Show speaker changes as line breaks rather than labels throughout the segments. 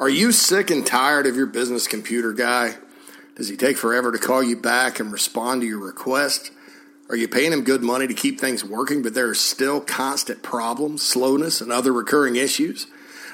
Are you sick and tired of your business computer guy? Does he take forever to call you back and respond to your request? Are you paying him good money to keep things working, but there are still constant problems, slowness, and other recurring issues?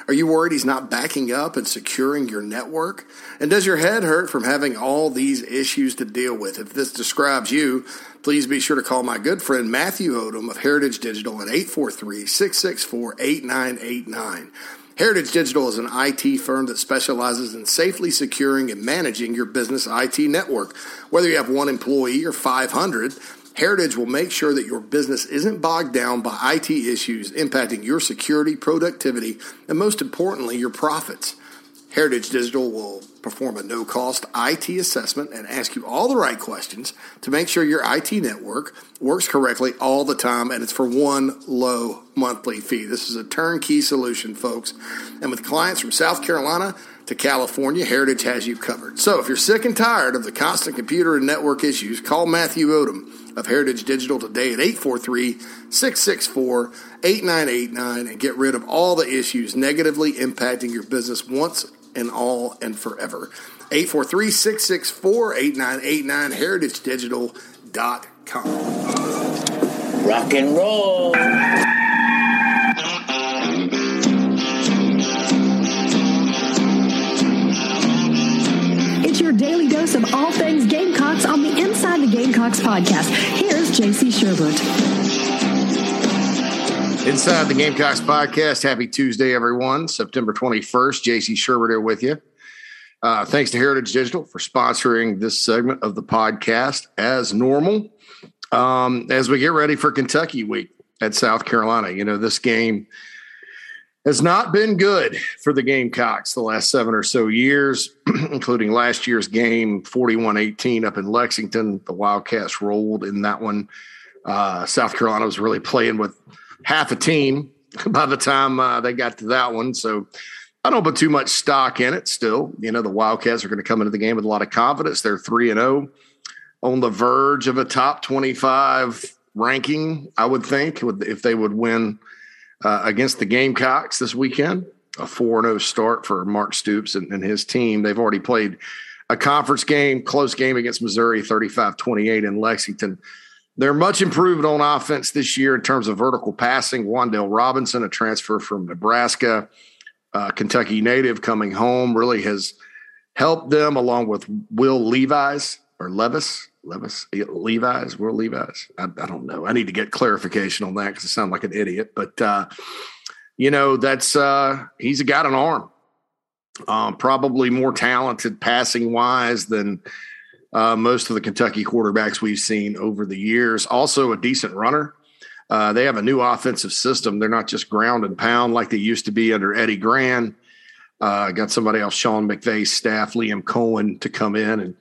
Are you worried he's not backing up and securing your network? And does your head hurt from having all these issues to deal with? If this describes you, please be sure to call my good friend Matthew Odom of Heritage Digital at 843 664 8989. Heritage Digital is an IT firm that specializes in safely securing and managing your business IT network. Whether you have one employee or 500, Heritage will make sure that your business isn't bogged down by IT issues impacting your security, productivity, and most importantly, your profits. Heritage Digital will perform a no cost IT assessment and ask you all the right questions to make sure your IT network works correctly all the time and it's for one low monthly fee. This is a turnkey solution, folks. And with clients from South Carolina to California, Heritage has you covered. So if you're sick and tired of the constant computer and network issues, call Matthew Odom of Heritage Digital today at 843 664 8989 and get rid of all the issues negatively impacting your business once and all and forever. 843 664 8989 heritagedigital.com.
Rock and roll.
It's your daily dose of all things Gamecocks on the Inside the Gamecocks podcast. Here's JC Sherwood.
Inside the Gamecocks podcast. Happy Tuesday, everyone. September 21st. JC Sherwood here with you. Uh, thanks to Heritage Digital for sponsoring this segment of the podcast as normal. Um, as we get ready for Kentucky week at South Carolina, you know, this game has not been good for the Gamecocks the last seven or so years, including last year's game 41 18 up in Lexington. The Wildcats rolled in that one. Uh, South Carolina was really playing with half a team by the time uh, they got to that one. So I don't put too much stock in it still. You know, the Wildcats are going to come into the game with a lot of confidence. They're 3 and 0 on the verge of a top 25 ranking, I would think, if they would win uh, against the Gamecocks this weekend. A 4 0 start for Mark Stoops and, and his team. They've already played a conference game, close game against Missouri, 35 28 in Lexington. They're much improved on offense this year in terms of vertical passing. Wan'Dale Robinson, a transfer from Nebraska, uh, Kentucky native coming home, really has helped them along with Will Levis or Levis. Levis, Levi's, Will Levi's. I, I don't know. I need to get clarification on that because I sound like an idiot. But uh, you know, that's uh, he's got an arm. Um, probably more talented passing wise than uh, most of the Kentucky quarterbacks we've seen over the years. Also, a decent runner. Uh, they have a new offensive system. They're not just ground and pound like they used to be under Eddie Gran. Uh, got somebody else, Sean McVay's staff, Liam Coen, to come in and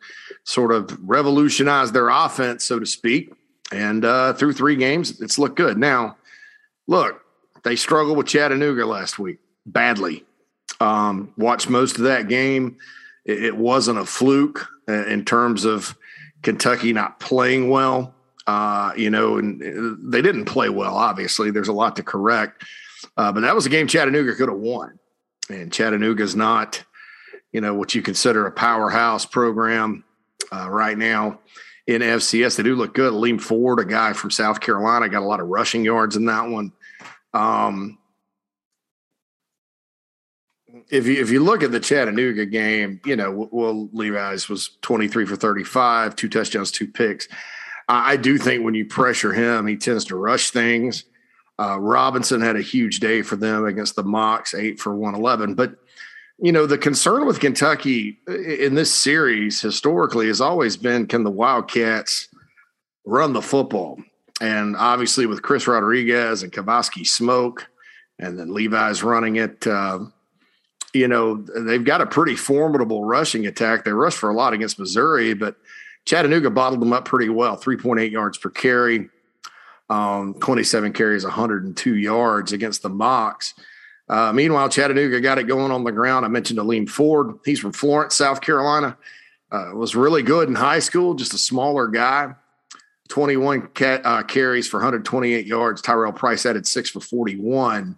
sort of revolutionize their offense, so to speak. And uh, through three games, it's looked good. Now, look, they struggled with Chattanooga last week badly. Um, watched most of that game. It, it wasn't a fluke in terms of Kentucky not playing well. Uh, you know, and uh, they didn't play well. Obviously, there's a lot to correct. Uh, but that was a game Chattanooga could have won, and Chattanooga's not, you know, what you consider a powerhouse program uh, right now in FCS. They do look good. Liam Ford, a guy from South Carolina, got a lot of rushing yards in that one. Um, if you if you look at the Chattanooga game, you know, well, Levis was 23 for 35, two touchdowns, two picks. I do think when you pressure him, he tends to rush things. Uh, Robinson had a huge day for them against the Mocs, eight for 111. But, you know, the concern with Kentucky in this series historically has always been can the Wildcats run the football? And obviously, with Chris Rodriguez and Kavosiey Smoke, and then Levi's running it, uh, you know, they've got a pretty formidable rushing attack. They rushed for a lot against Missouri, but Chattanooga bottled them up pretty well 3.8 yards per carry, um, 27 carries, 102 yards against the Mocs. Uh, meanwhile, Chattanooga got it going on the ground. I mentioned Ailym Ford. He's from Florence, South Carolina. Uh, was really good in high school, just a smaller guy. 21 cat, uh, carries for 128 yards. Tyrell Price added six for 41.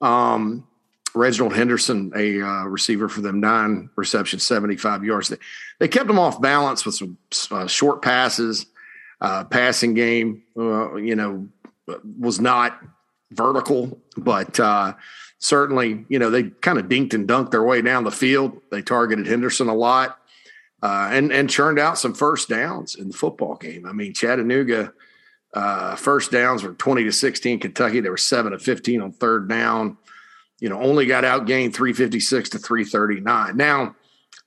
Um, Reginald Henderson, a uh, receiver for them, nine receptions, 75 yards. They, they kept them off balance with some uh, short passes. Uh, passing game, uh, you know, was not vertical, but uh, certainly, you know, they kind of dinked and dunked their way down the field. They targeted Henderson a lot uh, and and churned out some first downs in the football game. I mean, Chattanooga uh, first downs were 20 to 16. Kentucky, they were 7 to 15 on third down. You know, only got outgained 356 to 339. Now,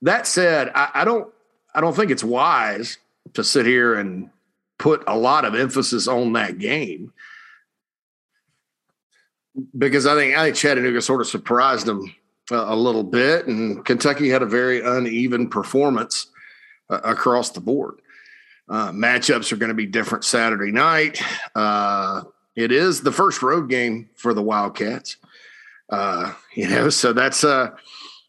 that said, I, I don't I don't think it's wise to sit here and put a lot of emphasis on that game because I think I think Chattanooga sort of surprised them a, little bit, and Kentucky had a very uneven performance uh, across the board. Uh, matchups are going to be different Saturday night. Uh, it is the first road game for the Wildcats. Uh, you know, so that's a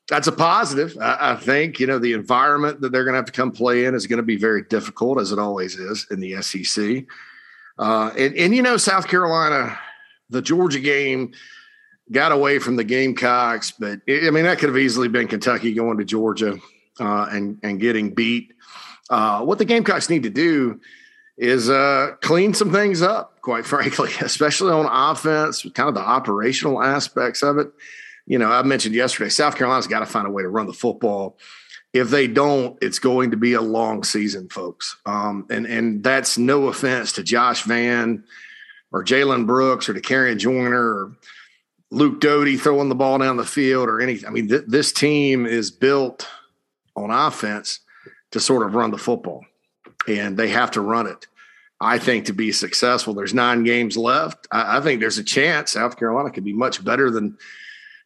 that's a positive. I, I, think you know the environment that they're going to have to come play in is going to be very difficult, as it always is in the SEC. Uh, and, and you know, South Carolina, the Georgia game got away from the Gamecocks, but it, I mean that could have easily been Kentucky going to Georgia uh, and and getting beat. Uh, what the Gamecocks need to do is uh, clean some things up, quite frankly, especially on offense, kind of the operational aspects of it. You know, I mentioned yesterday, South Carolina's got to find a way to run the football. If they don't, it's going to be a long season, folks. Um, and and that's no offense to Josh Vann or Jalen Brooks or to Dakereon Joyner or Luke Doty throwing the ball down the field or anything. I mean, th- this team is built on offense to sort of run the football, and they have to run it. I think to be successful, there's nine games left. I, I think there's a chance South Carolina could be much better than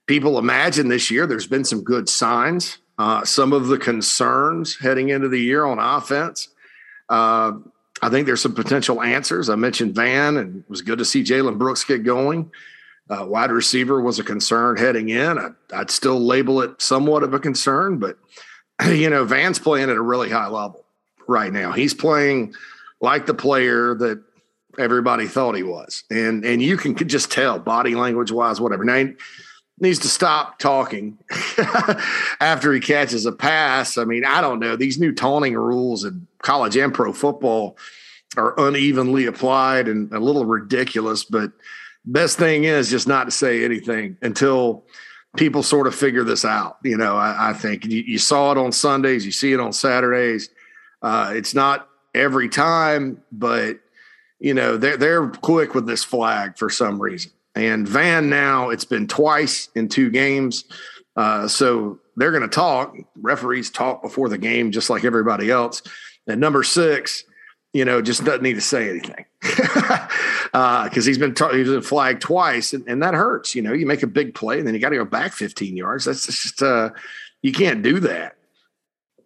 people imagine this year. There's been some good signs. Uh, some of the concerns heading into the year on offense. Uh, I think there's some potential answers. I mentioned Vann, and it was good to see Jalen Brooks get going. Uh, wide receiver was a concern heading in. I, I'd still label it somewhat of a concern, but you know, Vann's playing at a really high level right now. He's playing like the player that everybody thought he was. And and you can just tell body language wise, whatever. Now he needs to stop talking after he catches a pass. I mean, I don't know. These new taunting rules in college and pro football are unevenly applied and a little ridiculous, but best thing is just not to say anything until people sort of figure this out. You know, I, I think you, you, saw it on Sundays, you see it on Saturdays. Uh, it's not every time, but you know they're they're quick with this flag for some reason. And Vann now it's been twice in two games, uh, so they're going to talk. Referees talk before the game, just like everybody else. And number six, you know, just doesn't need to say anything because uh, he's been he's been flagged twice, and, and, that hurts. You know, you make a big play, and then you got to go back 15 yards. That's just uh, you can't do that.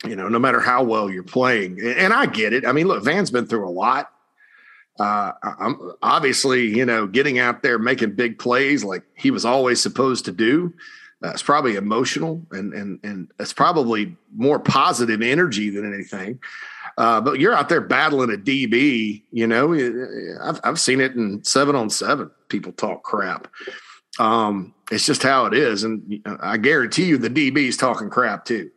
You know, no matter how well you're playing, and I get it. I mean, look, Vann's been through a lot. Uh, I'm obviously, you know, getting out there making big plays like he was always supposed to do. Uh, it's probably emotional, and and and it's probably more positive energy than anything. Uh, but you're out there battling a DB, you know, I've, I've seen it in seven on seven. People talk crap. Um, it's just how it is. And I guarantee you the DB is talking crap too.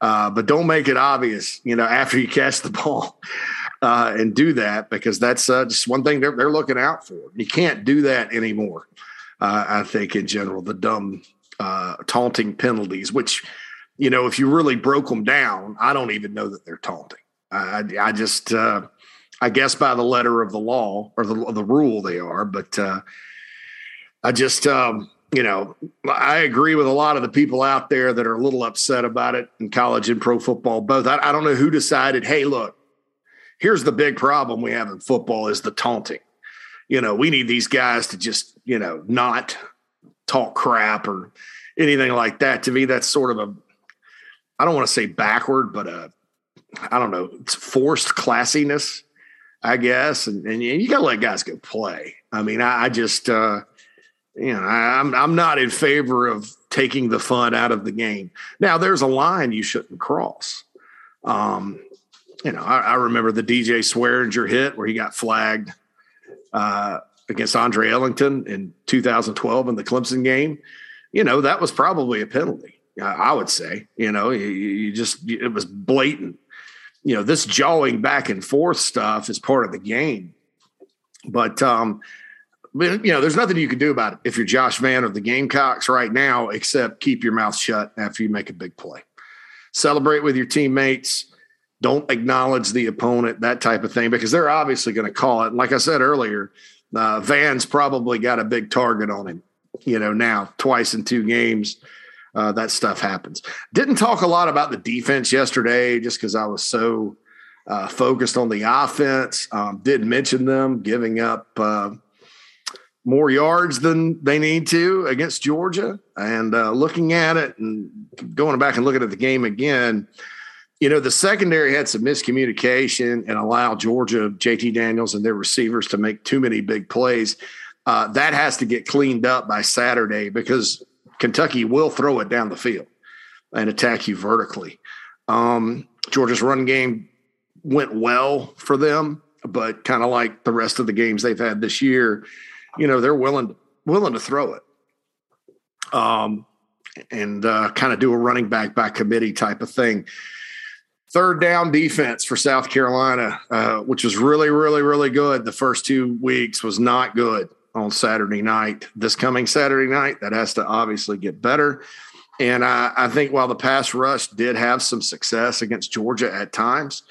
Uh, but don't make it obvious, you know, after you catch the ball uh, and do that because that's uh, just one thing they're, they're looking out for. You can't do that anymore. Uh, I think in general, the dumb uh, taunting penalties, which, you know, if you really broke them down, I don't even know that they're taunting. I, I just, uh, I guess by the letter of the law or the, the rule they are, but uh, I just, um, you know, I agree with a lot of the people out there that are a little upset about it in college and pro football both. I, I don't know who decided, hey, look, here's the big problem we have in football is the taunting. You know, we need these guys to just, you know, not talk crap or anything like that. To me, that's sort of a, I don't want to say backward, but a I don't know, it's forced classiness, I guess. And, and you got to let guys go play. I mean, I, I just, uh, you know, I, I'm I'm not in favor of taking the fun out of the game. Now, there's a line you shouldn't cross. Um, you know, I, I remember the DJ Swearinger hit where he got flagged uh, against Andre Ellington in 2012 in the Clemson game you know, that was probably a penalty. I would say, you know, you, you just, it was blatant. You know, this jawing back and forth stuff is part of the game. But, um, you know, there's nothing you can do about it if you're Josh Vann of the Gamecocks right now, except keep your mouth shut after you make a big play. Celebrate with your teammates. Don't acknowledge the opponent, that type of thing, because they're obviously going to call it. Like I said earlier, uh, Vann's probably got a big target on him, you know, now twice in two games. Uh, that stuff happens. Didn't talk a lot about the defense yesterday just because I was so uh, focused on the offense. Um, did mention them giving up uh, more yards than they need to against Georgia. And uh, looking at it and going back and looking at the game again, you know, the secondary had some miscommunication and allowed Georgia, JT Daniels, and their receivers to make too many big plays. Uh, that has to get cleaned up by Saturday because Kentucky will throw it down the field and attack you vertically. Um, Georgia's run game went well for them, but kind of like the rest of the games they've had this year, you know, they're willing willing to throw it. Um, and uh, kind of do a running back by committee type of thing. Third down defense for South Carolina, uh, which was really, really, really good. The first two weeks was not good on Saturday night. This coming Saturday night, that has to obviously get better. And I, I think while the pass rush did have some success against Georgia at times,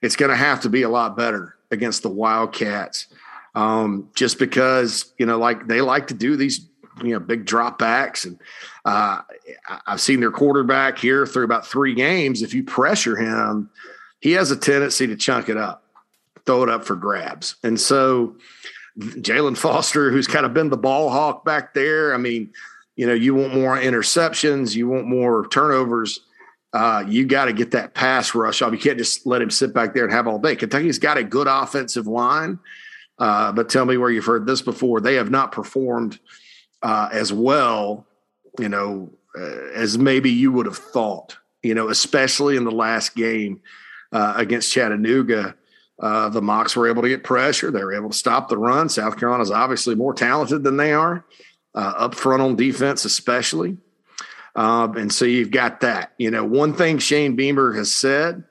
it's going to have to be a lot better against the Wildcats. Um, just because you know, like they like to do these you know big drop backs and uh, i've seen their quarterback here through about three games if you pressure him he has a tendency to chunk it up throw it up for grabs and so Jaylan Foster who's kind of been the ball hawk back there i mean you know you want more interceptions you want more turnovers uh, you got to get that pass rush off. You can't just let him sit back there and have all day. Kentucky's got a good offensive line, uh, but tell me where you've heard this before. They have not performed uh, as well, you know, uh, as maybe you would have thought, you know, especially in the last game uh, against Chattanooga. Uh, the Mocs were able to get pressure. They were able to stop the run. South Carolina is obviously more talented than they are, up front on defense, especially. Um, and so you've got that. You know, one thing Shane Beamer has said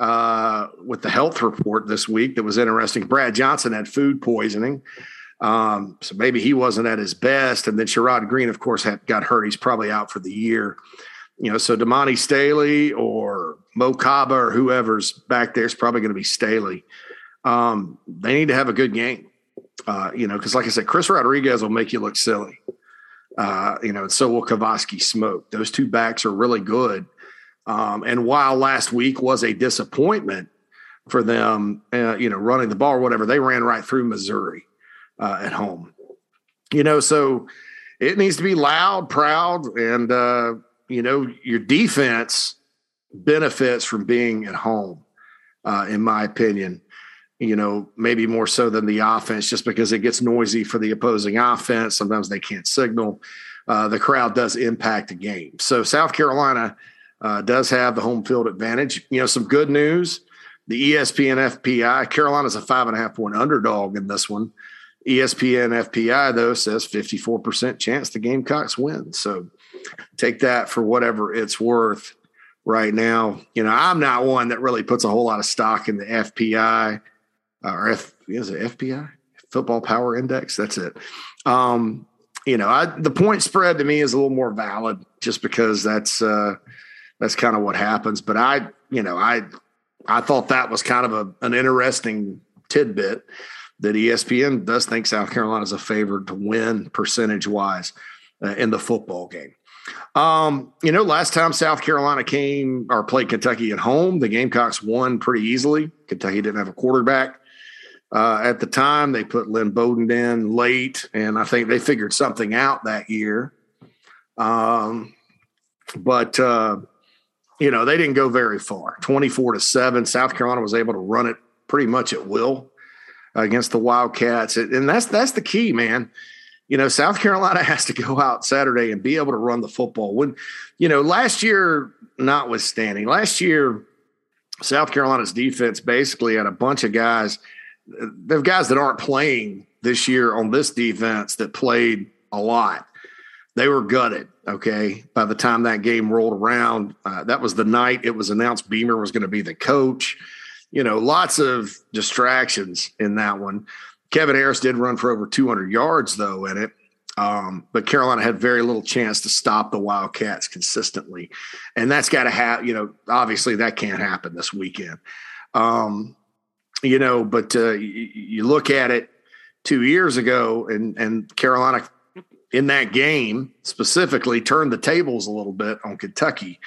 uh, with the health report this week that was interesting Brad Johnson had food poisoning. Um, so maybe he wasn't at his best. And then Sherrod Greene, of course, had, got hurt. He's probably out for the year. You know, so Damani Staley or Mo Kaba or whoever's back there is probably going to be Staley. Um, they need to have a good game. Uh, you know, because like I said, Chris Rodriguez will make you look silly. Uh, you know, and so will Kavosiey Smoke. Those two backs are really good. Um, and while last week was a disappointment for them, uh, you know, running the ball or whatever, they ran right through Missouri uh, at home. You know, so it needs to be loud, proud, and uh, you know your defense benefits from being at home. Uh, in my opinion, you know maybe more so than the offense, just because it gets noisy for the opposing offense. Sometimes they can't signal. Uh, the crowd does impact a game. So South Carolina uh, does have the home field advantage. You know, some good news. The ESPN FPI, Carolina's a five and a half point underdog in this one. ESPN FPI, though, says 54% chance the Gamecocks win. So take that for whatever it's worth right now. You know, I'm not one that really puts a whole lot of stock in the FPI uh, or F, is it FPI? Football Power Index. That's it. Um, you know, I, the point spread to me is a little more valid just because that's uh, that's kind of what happens. But I, you know, I I thought that was kind of a, an interesting tidbit that ESPN does think South Carolina is a favorite to win percentage wise uh, in the football game. Um, you know, last time South Carolina came or played Kentucky at home, the Gamecocks won pretty easily. Kentucky didn't have a quarterback. Uh, at the time, they put Lynn Bowden in late, and I think they figured something out that year. Um, but uh, you know, they didn't go very far. Twenty-four to seven. South Carolina was able to run it pretty much at will against the Wildcats, and that's that's the key, man. You know, South Carolina has to go out Saturday and be able to run the football. When, you know, last year, notwithstanding, last year, South Carolina's defense basically had a bunch of guys. They've guys that aren't playing this year on this defense that played a lot. They were gutted. Okay. By the time that game rolled around, uh, that was the night it was announced Beamer was going to be the coach. You know, lots of distractions in that one. Kevin Harris did run for over 200 yards, though, in it. Um, but Carolina had very little chance to stop the Wildcats consistently. And that's got to have, you know, obviously that can't happen this weekend. Um, you know, but uh, you, you look at it two years ago, and, and Carolina in that game specifically turned the tables a little bit on Kentucky.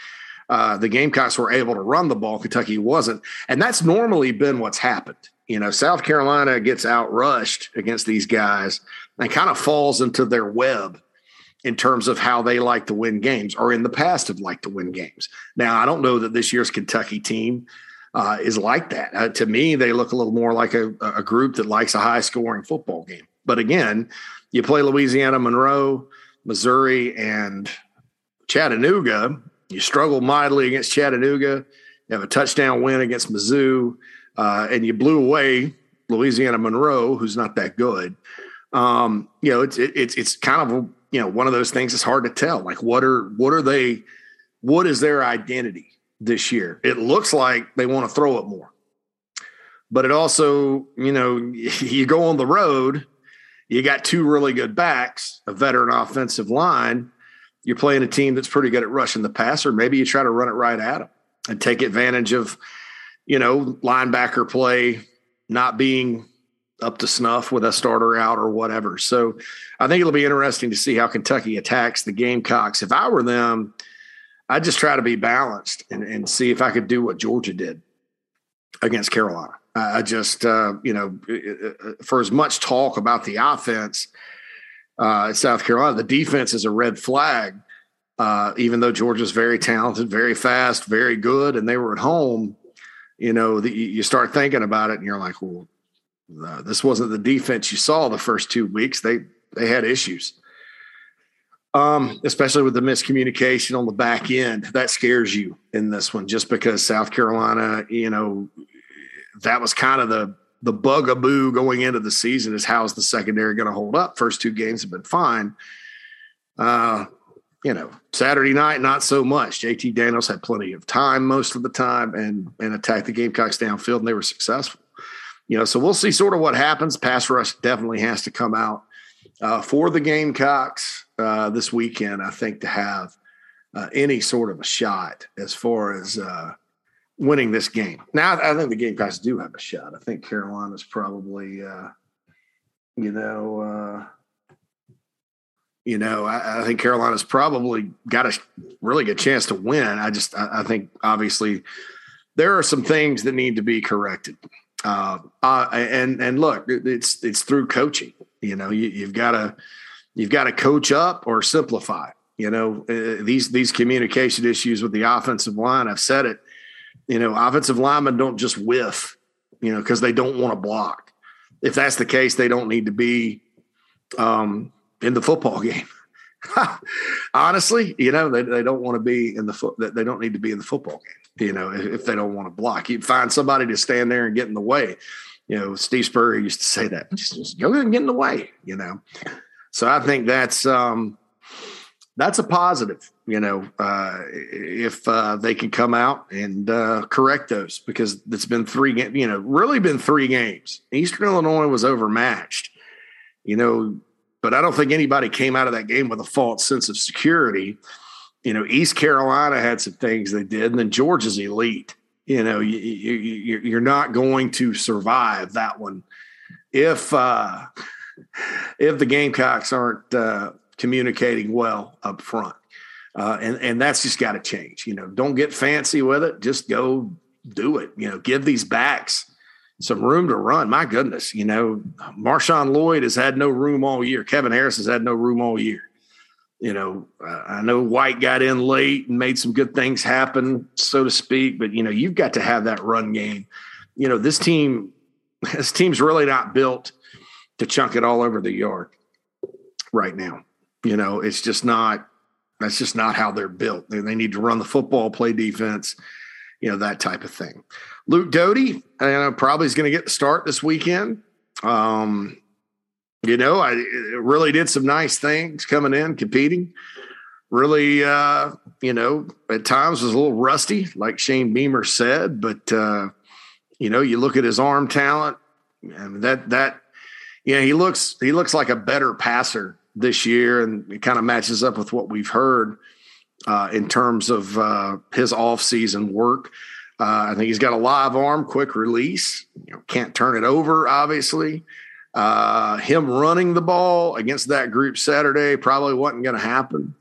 Uh, the Gamecocks were able to run the ball. Kentucky wasn't. And that's normally been what's happened. You know, South Carolina gets outrushed against these guys and kind of falls into their web in terms of how they like to win games or in the past have liked to win games. Now, I don't know that this year's Kentucky team uh, is like that. Uh, to me, they look a little more like a, a group that likes a high scoring football game. But again, you play Louisiana, Monroe, Missouri, and Chattanooga. You struggle mightily against Chattanooga. You have a touchdown win against Mizzou, uh, and you blew away Louisiana Monroe, who's not that good. Um, you know, it's it, it's it's kind of you know one of those things. It's hard to tell. Like, what are what are they? What is their identity this year? It looks like they want to throw it more, but it also, you know, you go on the road you got two really good backs, a veteran offensive line. You're playing a team that's pretty good at rushing the passer. Maybe you try to run it right at them and take advantage of, you know, linebacker play not being up to snuff with a starter out or whatever. So I think it'll be interesting to see how Kentucky attacks the Gamecocks. If I were them, I'd just try to be balanced and, and see if I could do what Georgia did against Carolina. I just, uh, you know, uh, uh, for as much talk about the offense uh, at South Carolina, the defense is a red flag. Uh, even though Georgia's very talented, very fast, very good, and they were at home, you know, the, you start thinking about it, and you're like, well, uh, this wasn't the defense you saw the first two weeks. They they had issues, um, especially with the miscommunication on the back end. That scares you in this one, just because South Carolina, you know, that was kind of the the bugaboo going into the season is how's the secondary going to hold up? First two games have been fine. Uh, you know, Saturday night, not so much. JT Daniels had plenty of time most of the time and and attacked the Gamecocks downfield, and they were successful. You know, so we'll see sort of what happens. Pass rush definitely has to come out uh, for the Gamecocks uh, this weekend. I think to have uh, any sort of a shot as far as uh, winning this game. Now, I think the Gamecocks do have a shot. I think Carolina's probably, uh, you know, uh, you know, I, I, think Carolina's probably got a really good chance to win. I just, I, I think, obviously, there are some things that need to be corrected. Uh, and and look, it's it's through coaching. You know, you, you've got to you've got to coach up or simplify. You know, uh, these these communication issues with the offensive line. I've said it you know, offensive linemen don't just whiff, you know, because they don't want to block. If that's the case, they don't need to be um, in the football game. Honestly, you know, they, they don't want to be in the foot. They don't need to be in the football game. You know, if, if they don't want to block, you find somebody to stand there and get in the way. You know, Steve Spurrier used to say that. Just, just go and get in the way. You know, so I think that's um, that's a positive, you know, uh, if uh, they can come out and uh, correct those because it's been three, you know, really been three games. Eastern Illinois was overmatched, you know, but I don't think anybody came out of that game with a false sense of security. You know, East Carolina had some things they did, and then Georgia's elite. You know, you, you, you're not going to survive that one if uh, if the Gamecocks aren't uh, communicating well up front. Uh, and, and that's just got to change. You know, don't get fancy with it. Just go do it. You know, give these backs some room to run. My goodness, you know, Marshawn Lloyd has had no room all year. Kevin Harris has had no room all year. You know, uh, I know White got in late and made some good things happen, so to speak. But you know, you've got to have that run game. You know, this team, this team's really not built to chunk it all over the yard right now. You know, it's just not that's just not how they're built. They, they need to run the football, play defense, you know, that type of thing. Luke Doty, I know, probably is going to get the start this weekend. Um, you know, I really did some nice things coming in, competing. Really, uh, you know, at times was a little rusty, like Shane Beamer said, but uh, you know, you look at his arm talent, and that that you know, he looks he looks like a better passer this year, and it kind of matches up with what we've heard uh, in terms of uh, his offseason work. Uh, I think he's got a live arm, quick release. You know, can't turn it over, obviously. Uh, him running the ball against that group Saturday probably wasn't going to happen.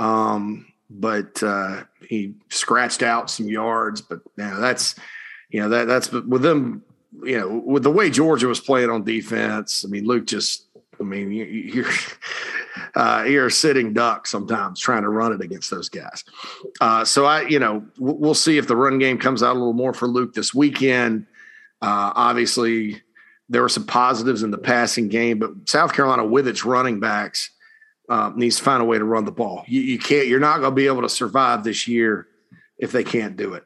Um, but uh, he scratched out some yards. But you know, that's you know that that's with them. You know, with the way Georgia was playing on defense. I mean, Luke just. I mean, you, you're uh, you're a sitting duck sometimes trying to run it against those guys. Uh, so I, you know, we'll see if the run game comes out a little more for Luke this weekend. Uh, obviously, there were some positives in the passing game, but South Carolina with its running backs uh, needs to find a way to run the ball. You, you can't. You're not going to be able to survive this year if they can't do it.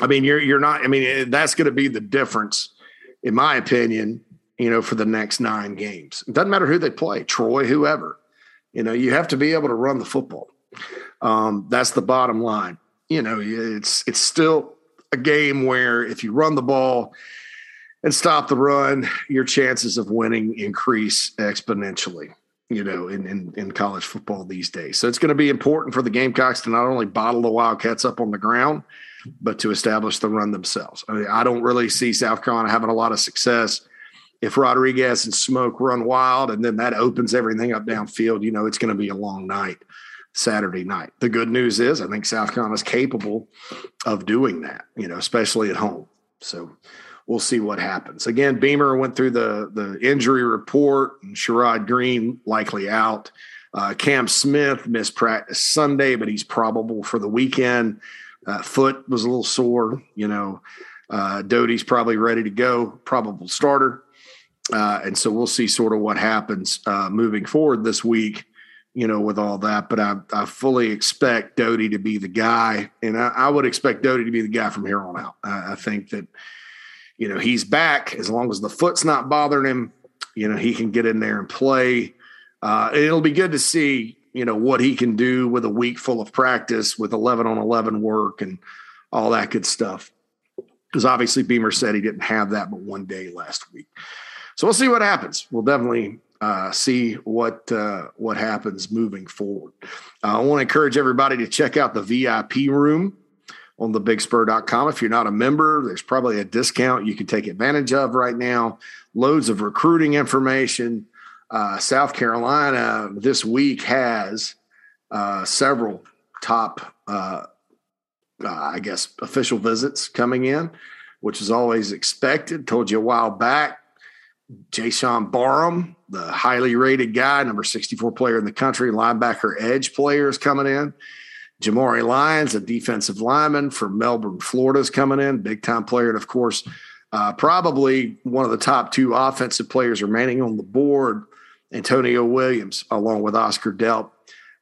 I mean, you're you're not. I mean, that's going to be the difference, in my opinion. You know, for the next nine games, it doesn't matter who they play, Troy, whoever. You know, you have to be able to run the football. Um, that's the bottom line. You know, it's it's still a game where if you run the ball and stop the run, your chances of winning increase exponentially, you know, in, in, in college football these days. So it's going to be important for the Gamecocks to not only bottle the Wildcats up on the ground, but to establish the run themselves. I mean, I don't really see South Carolina having a lot of success if Rodriguez and Smoke run wild and then that opens everything up downfield. You know, it's going to be a long night. Saturday night. The good news is I think South Carolina is capable of doing that, you know, especially at home. So we'll see what happens. Again, Beamer went through the the injury report, and Sherrod Greene likely out. Uh, Cam Smith missed practice Sunday, but he's probable for the weekend. Uh, foot was a little sore, you know. Uh, Doty's probably ready to go, probable starter. Uh, and so we'll see sort of what happens uh, moving forward this week, you know, with all that. But I, I fully expect Doty to be the guy, and I, I, would expect Doty to be the guy from here on out. I, I think that you know, he's back as long as the foot's not bothering him. You know, he can get in there and play. Uh, it'll be good to see, you know, what he can do with a week full of practice with 11 on 11 work and all that good stuff. Because obviously Beamer said he didn't have that but one day last week. So we'll see what happens. We'll definitely uh, see what uh, what happens moving forward. Uh, I want to encourage everybody to check out the VIP room on thebigspur.com. If you're not a member, there's probably a discount you can take advantage of right now. Loads of recruiting information. Uh, South Carolina this week has uh, several top, uh, I guess, official visits coming in, which is always expected. Told you a while back. Jaishawn Barham, the highly rated guy, number 64 player in the country, linebacker edge player is coming in. Jamari Lyons, a defensive lineman from Melbourne, Florida, is coming in, big time player. And of course, uh, probably one of the top two offensive players remaining on the board, Antonio Williams, along with Oscar Delp.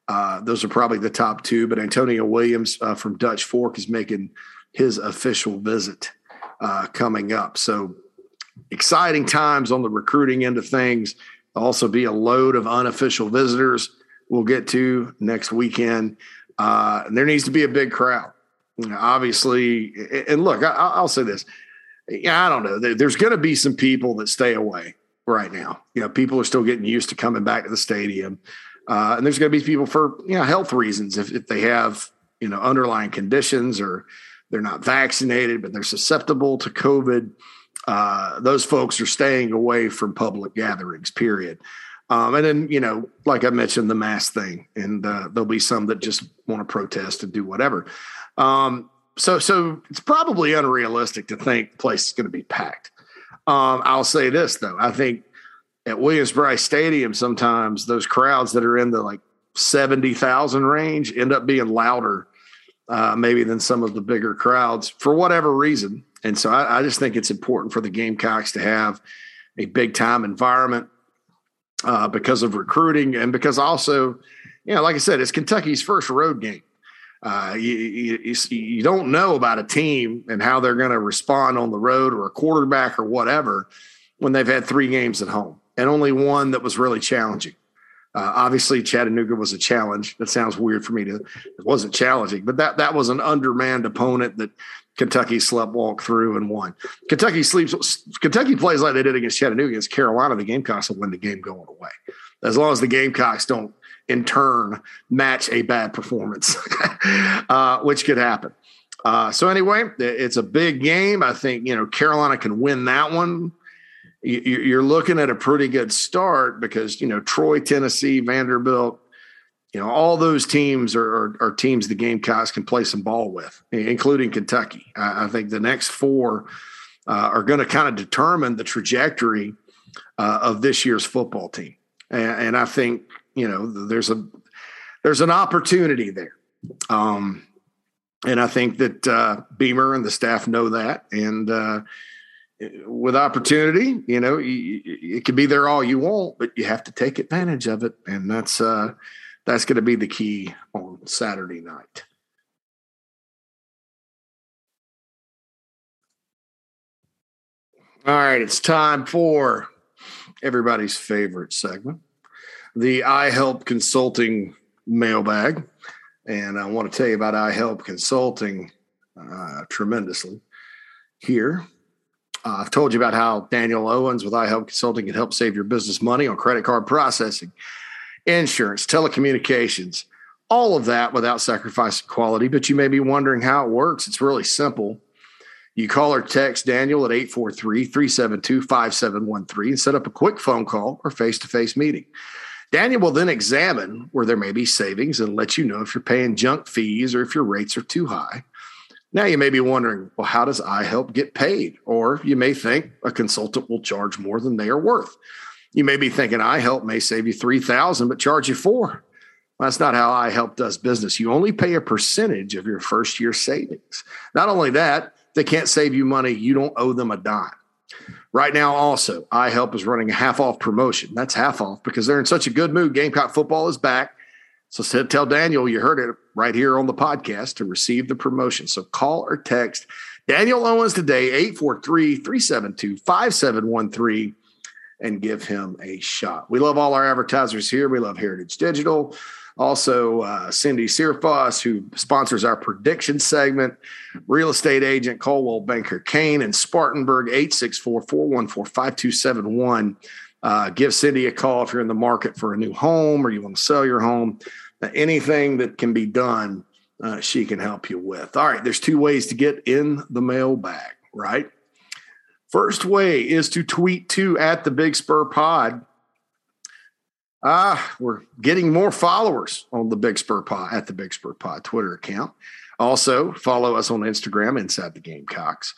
Uh, those are probably the top two, but Antonio Williams uh, from Dutch Fork is making his official visit uh, coming up. So exciting times on the recruiting end of things. Also, be a load of unofficial visitors we'll get to next weekend. Uh, there needs to be a big crowd. Obviously, and look, I, will say this. I don't know. There's going to be some people that stay away right now. You know, people are still getting used to coming back to the stadium, uh, and there's going to be people for you know health reasons if, if they have you know underlying conditions or they're not vaccinated but they're susceptible to COVID. Uh, those folks are staying away from public gatherings. Period. Um, and then, you know, like I mentioned, the mask thing, and uh, there'll be some that just want to protest and do whatever. Um, so, so it's probably unrealistic to think the place is going to be packed. Um, I'll say this though, I think at Williams-Brice Stadium, sometimes those crowds that are in the like seventy thousand range end up being louder, uh, maybe than some of the bigger crowds for whatever reason. And so, I, I just think it's important for the Gamecocks to have a big time environment uh, because of recruiting and because also, you know, like I said, it's Kentucky's first road game. Uh, you, you, you, don't know about a team and how they're going to respond on the road or a quarterback or whatever when they've had three games at home. and only one that was really challenging. Uh, obviously, Chattanooga was a challenge. That sounds weird for me to. It wasn't challenging, but that that was an undermanned opponent that Kentucky slept walk through and won. Kentucky sleeps. Kentucky plays like they did against Chattanooga against Carolina. The Gamecocks will win the game going away, as long as the Gamecocks don't in turn match a bad performance, uh, which could happen. Uh, so anyway, it's a big game. I think you know Carolina can win that one you're looking at a pretty good start because you know Troy, Tennessee, Vanderbilt, you know all those teams are, are, are teams the Gamecocks can play some ball with, including Kentucky. I, I think the next four uh, are going to kind of determine the trajectory uh, of this year's football team, and, and, I think you know there's a there's an opportunity there. Um, and I think that uh, Beamer and the staff know that, and uh, with opportunity, you know, it can be there all you want, but you have to take advantage of it, and that's uh, that's going to be the key on Saturday night. All right, it's time for everybody's favorite segment, the iHelp Consulting mailbag, and I want to tell you about iHelp Consulting uh, tremendously here. Uh, I've told you about how Daniel Owens with iHelp Consulting can help save your business money on credit card processing, insurance, telecommunications, all of that without sacrificing quality. But you may be wondering how it works. It's really simple. You call or text Daniel at 843 372 5713 and set up a quick phone call or face to face meeting. Daniel will then examine where there may be savings and let you know if you're paying junk fees or if your rates are too high. Now you may be wondering, well, how does iHelp get paid? Or you may think a consultant will charge more than they are worth. You may be thinking iHelp may save you 3000 but charge you 4. Well, that's not how iHelp does business. You only pay a percentage of your first year savings. Not only that, they can't save you money, you don't owe them a dime. Right now, also, iHelp is running a half off promotion. That's half off because they're in such a good mood. Gamecock football is back. So tell Daniel you heard it right here on the podcast to receive the promotion. So call or text Daniel Owens today, 843 372 5713, and give him a shot. We love all our advertisers here. We love Heritage Digital. Also, uh, Cindy Searfoss, who sponsors our prediction segment, real estate agent Coldwell Banker Caine in Spartanburg, 864 414 5271. Uh, give Cindy a call if you're in the market for a new home or you want to sell your home anything that can be done, uh, she can help you with. All right, there's two ways to get in the mailbag, right? First way is to tweet to at the Big Spur Pod. Ah, we're getting more followers on the Big Spur Pod at the Big Spur Pod Twitter account. Also, follow us on Instagram inside the Gamecocks.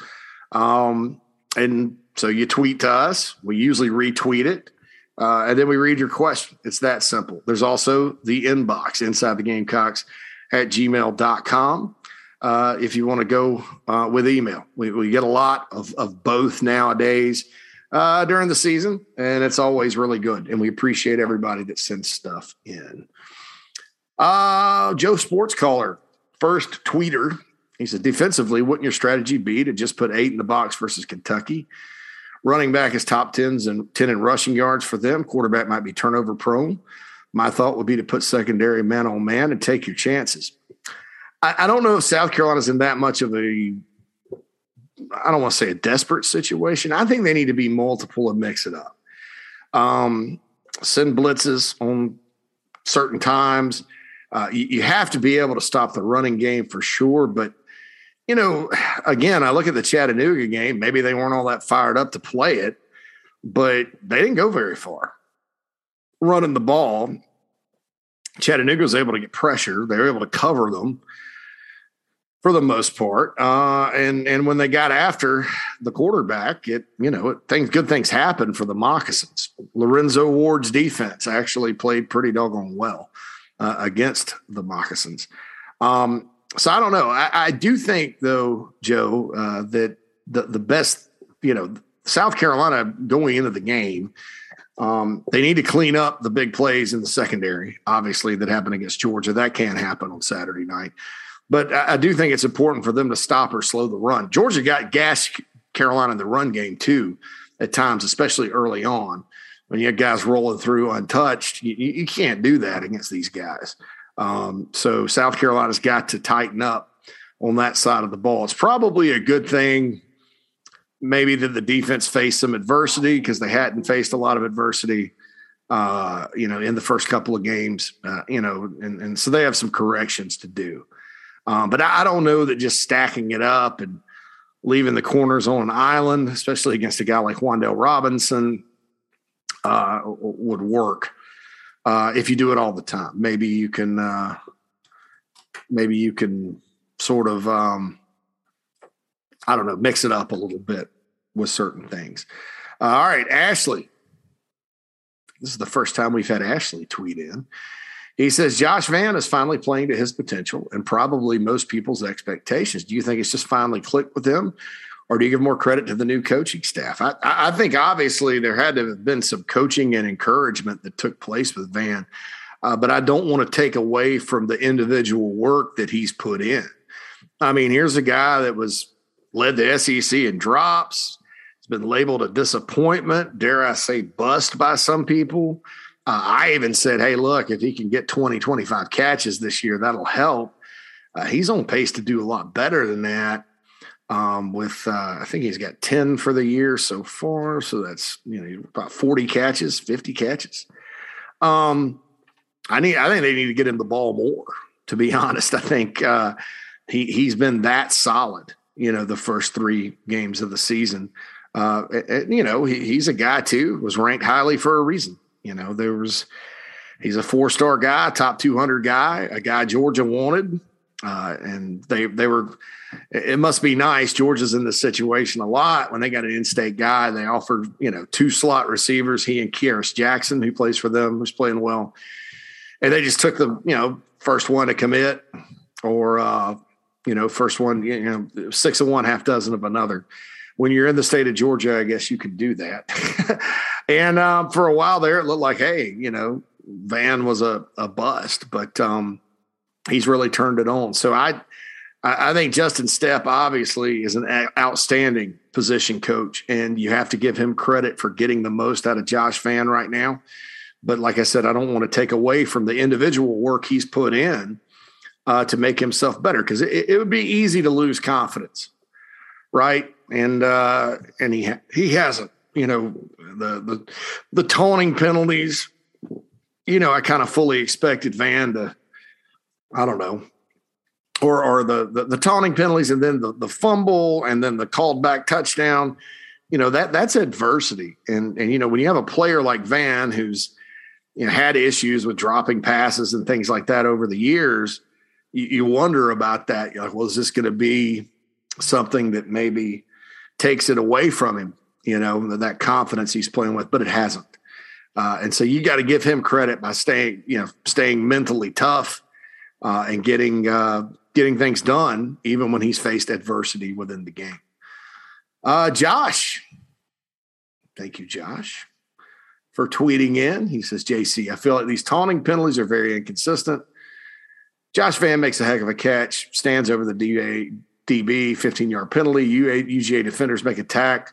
Um, and so you tweet to us. We usually retweet it. Uh, and then we read your question. It's that simple. There's also the inbox inside the Gamecocks at gmail.com. Uh, if you want to go uh, with email, we, we, get a lot of, of both nowadays uh, during the season, and it's always really good. And we appreciate everybody that sends stuff in. Uh, Joe Sports Caller, first tweeter. He said, defensively, wouldn't your strategy be to just put eight in the box versus Kentucky? Running back is top tens and 10 in rushing yards for them. Quarterback might be turnover prone. My thought would be to put secondary man on man and take your chances. I, I don't know if South Carolina's in that much of a, I don't want to say a desperate situation. I think they need to be multiple and mix it up. Um, send blitzes on certain times. Uh, you, you have to be able to stop the running game for sure, but you know, again, I look at the Chattanooga game. Maybe they weren't all that fired up to play it, but they didn't go very far running the ball. Chattanooga was able to get pressure. They were able to cover them for the most part. Uh, and and when they got after the quarterback, it you know it, things good things happened for the Moccasins. Lorenzo Ward's defense actually played pretty doggone well uh, against the Moccasins. Um, so I don't know. I, I do think though, Joe, uh, that the the best, you know, South Carolina going into the game, um, they need to clean up the big plays in the secondary. Obviously, that happened against Georgia. That can't happen on Saturday night. But I, I do think it's important for them to stop or slow the run. Georgia got gas Carolina in the run game too at times, especially early on. when you have guys rolling through untouched, you, you can't do that against these guys. Um, so South Carolina's got to tighten up on that side of the ball. It's probably a good thing, maybe that the defense faced some adversity because they hadn't faced a lot of adversity, uh, you know, in the first couple of games, uh, you know, and, and so they have some corrections to do. Um, but I don't know that just stacking it up and leaving the corners on an island, especially against a guy like Wan'Dale Robinson, uh, would work uh, if you do it all the time. Maybe you can, uh, maybe you can sort of, um, I don't know, mix it up a little bit with certain things. Uh, all right, Ashley. This is the first time we've had Ashley tweet in. He says Josh Vann is finally playing to his potential and probably most people's expectations. Do you think it's just finally clicked with him, or do you give more credit to the new coaching staff? I, I think obviously there had to have been some coaching and encouragement that took place with Vann, uh, but I don't want to take away from the individual work that he's put in. I mean, here's a guy that was led the SEC in drops. It's been labeled a disappointment, dare I say, bust by some people. Uh, I even said, hey, look, if he can get 20, 25 catches this year, that'll help. Uh, he's on pace to do a lot better than that. Um, with uh, I think he's got 10 for the year so far. So that's you know about 40 catches, 50 catches. Um, I need I think they need to get him the ball more, to be honest. I think uh, he he's been that solid, you know, the first three games of the season. Uh, you know, he, he's a guy too, was ranked highly for a reason. You know, there was he's a four star guy, top 200 guy, a guy Georgia wanted. Uh, and they they were it must be nice. Georgia's in this situation a lot. When they got an in-state guy, they offered you know two slot receivers, he and Kearis Jackson, who plays for them, who's playing well, and they just took the you know first one to commit, or uh, you know first one you know six of one, half dozen of another. When you're in the state of Georgia, I guess you could do that. And um, for a while there, it looked like, hey, you know, Vann was a, a bust, but um, he's really turned it on. So I, I think Justin Stepp obviously is an outstanding position coach, and you have to give him credit for getting the most out of Josh Vann right now. But like I said, I don't want to take away from the individual work he's put in uh, to make himself better because it, it, would be easy to lose confidence, right? And uh, and he he hasn't you know the the the taunting penalties. You know, I kind of fully expected Vann to, I don't know, or or the the, the taunting penalties and then the the fumble and then the called back touchdown. You know that that's adversity, and and you know when you have a player like Vann who's you know had issues with dropping passes and things like that over the years, you, you wonder about that. You're like, well, is this going to be something that maybe takes it away from him? You know, that confidence he's playing with, but it hasn't. Uh, and so you got to give him credit by staying, you know, staying mentally tough uh, and getting uh, getting things done, even when he's faced adversity within the game. Uh, Josh, thank you, Josh, for tweeting in. He says, "JC, I feel like these taunting penalties are very inconsistent. Josh Vann makes a heck of a catch, stands over the DA, DB, 15 yard penalty. UGA defenders make attack."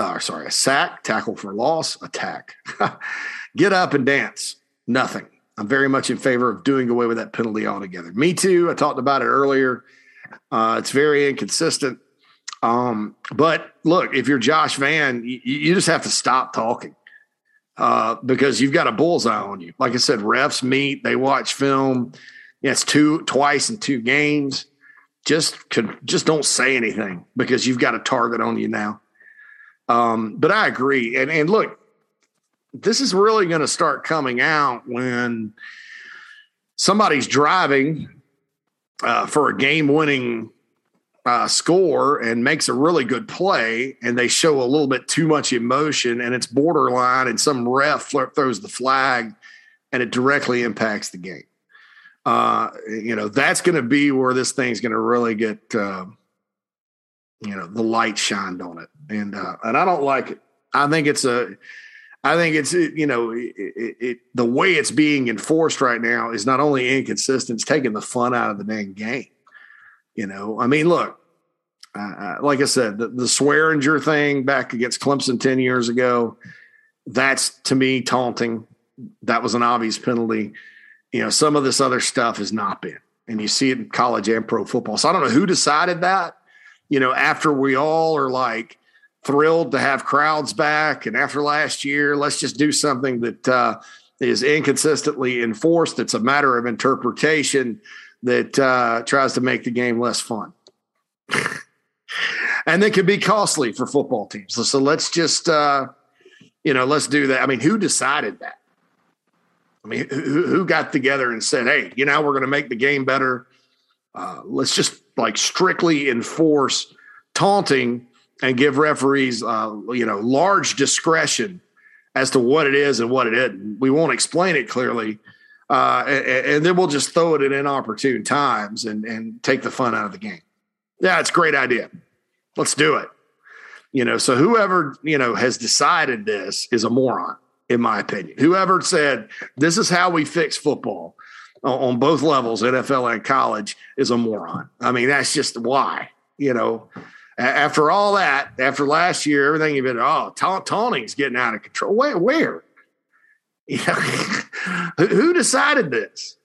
Uh, sorry, a sack, tackle for loss, attack. Get up and dance. Nothing. I'm very much in favor of doing away with that penalty altogether. Me too. I talked about it earlier. Uh, it's very inconsistent. Um, but look, if you're Josh Vann, you, you just have to stop talking uh, because you've got a bullseye on you. Like I said, refs meet, they watch film. Yeah, it's two twice in two games. Just could just don't say anything because you've got a target on you now. Um, but I agree. And, and look, this is really going to start coming out when somebody's driving uh, for a game winning uh, score and makes a really good play, and they show a little bit too much emotion, and it's borderline, and some ref throws the flag, and it directly impacts the game. Uh, you know, that's going to be where this thing's going to really get uh, you know the light shined on it and uh and i don't like it i think it's a i think it's you know it, it, it, the way it's being enforced right now is not only inconsistent it's taking the fun out of the dang game you know i mean look uh, like i said the, the swearinger thing back against clemson 10 years ago that's to me taunting. That was an obvious penalty. You know, some of this other stuff has not been, and you see it in college and pro football. So I don't know who decided that. You know, after we all are like thrilled to have crowds back, and after last year, let's just do something that uh, is inconsistently enforced. It's a matter of interpretation that uh, tries to make the game less fun. and they can be costly for football teams. So, so let's just, uh, you know, let's do that. I mean, who decided that? I mean, who, who got together and said, hey, you know, we're going to make the game better. Uh, let's just like strictly enforce taunting and give referees, uh, you know, large discretion as to what it is and what it isn't. We won't explain it clearly. Uh, and, and, then we'll just throw it at inopportune times and, and take the fun out of the game. Yeah, it's a great idea. Let's do it. You know, so whoever, you know, has decided this is a moron, in my opinion. Whoever said this is how we fix football on both levels, NFL and college, is a moron. I mean, that's just why, you know, after all that, after last year, everything you've been, oh, ta- taunting's getting out of control. Where? where? You know, who decided this?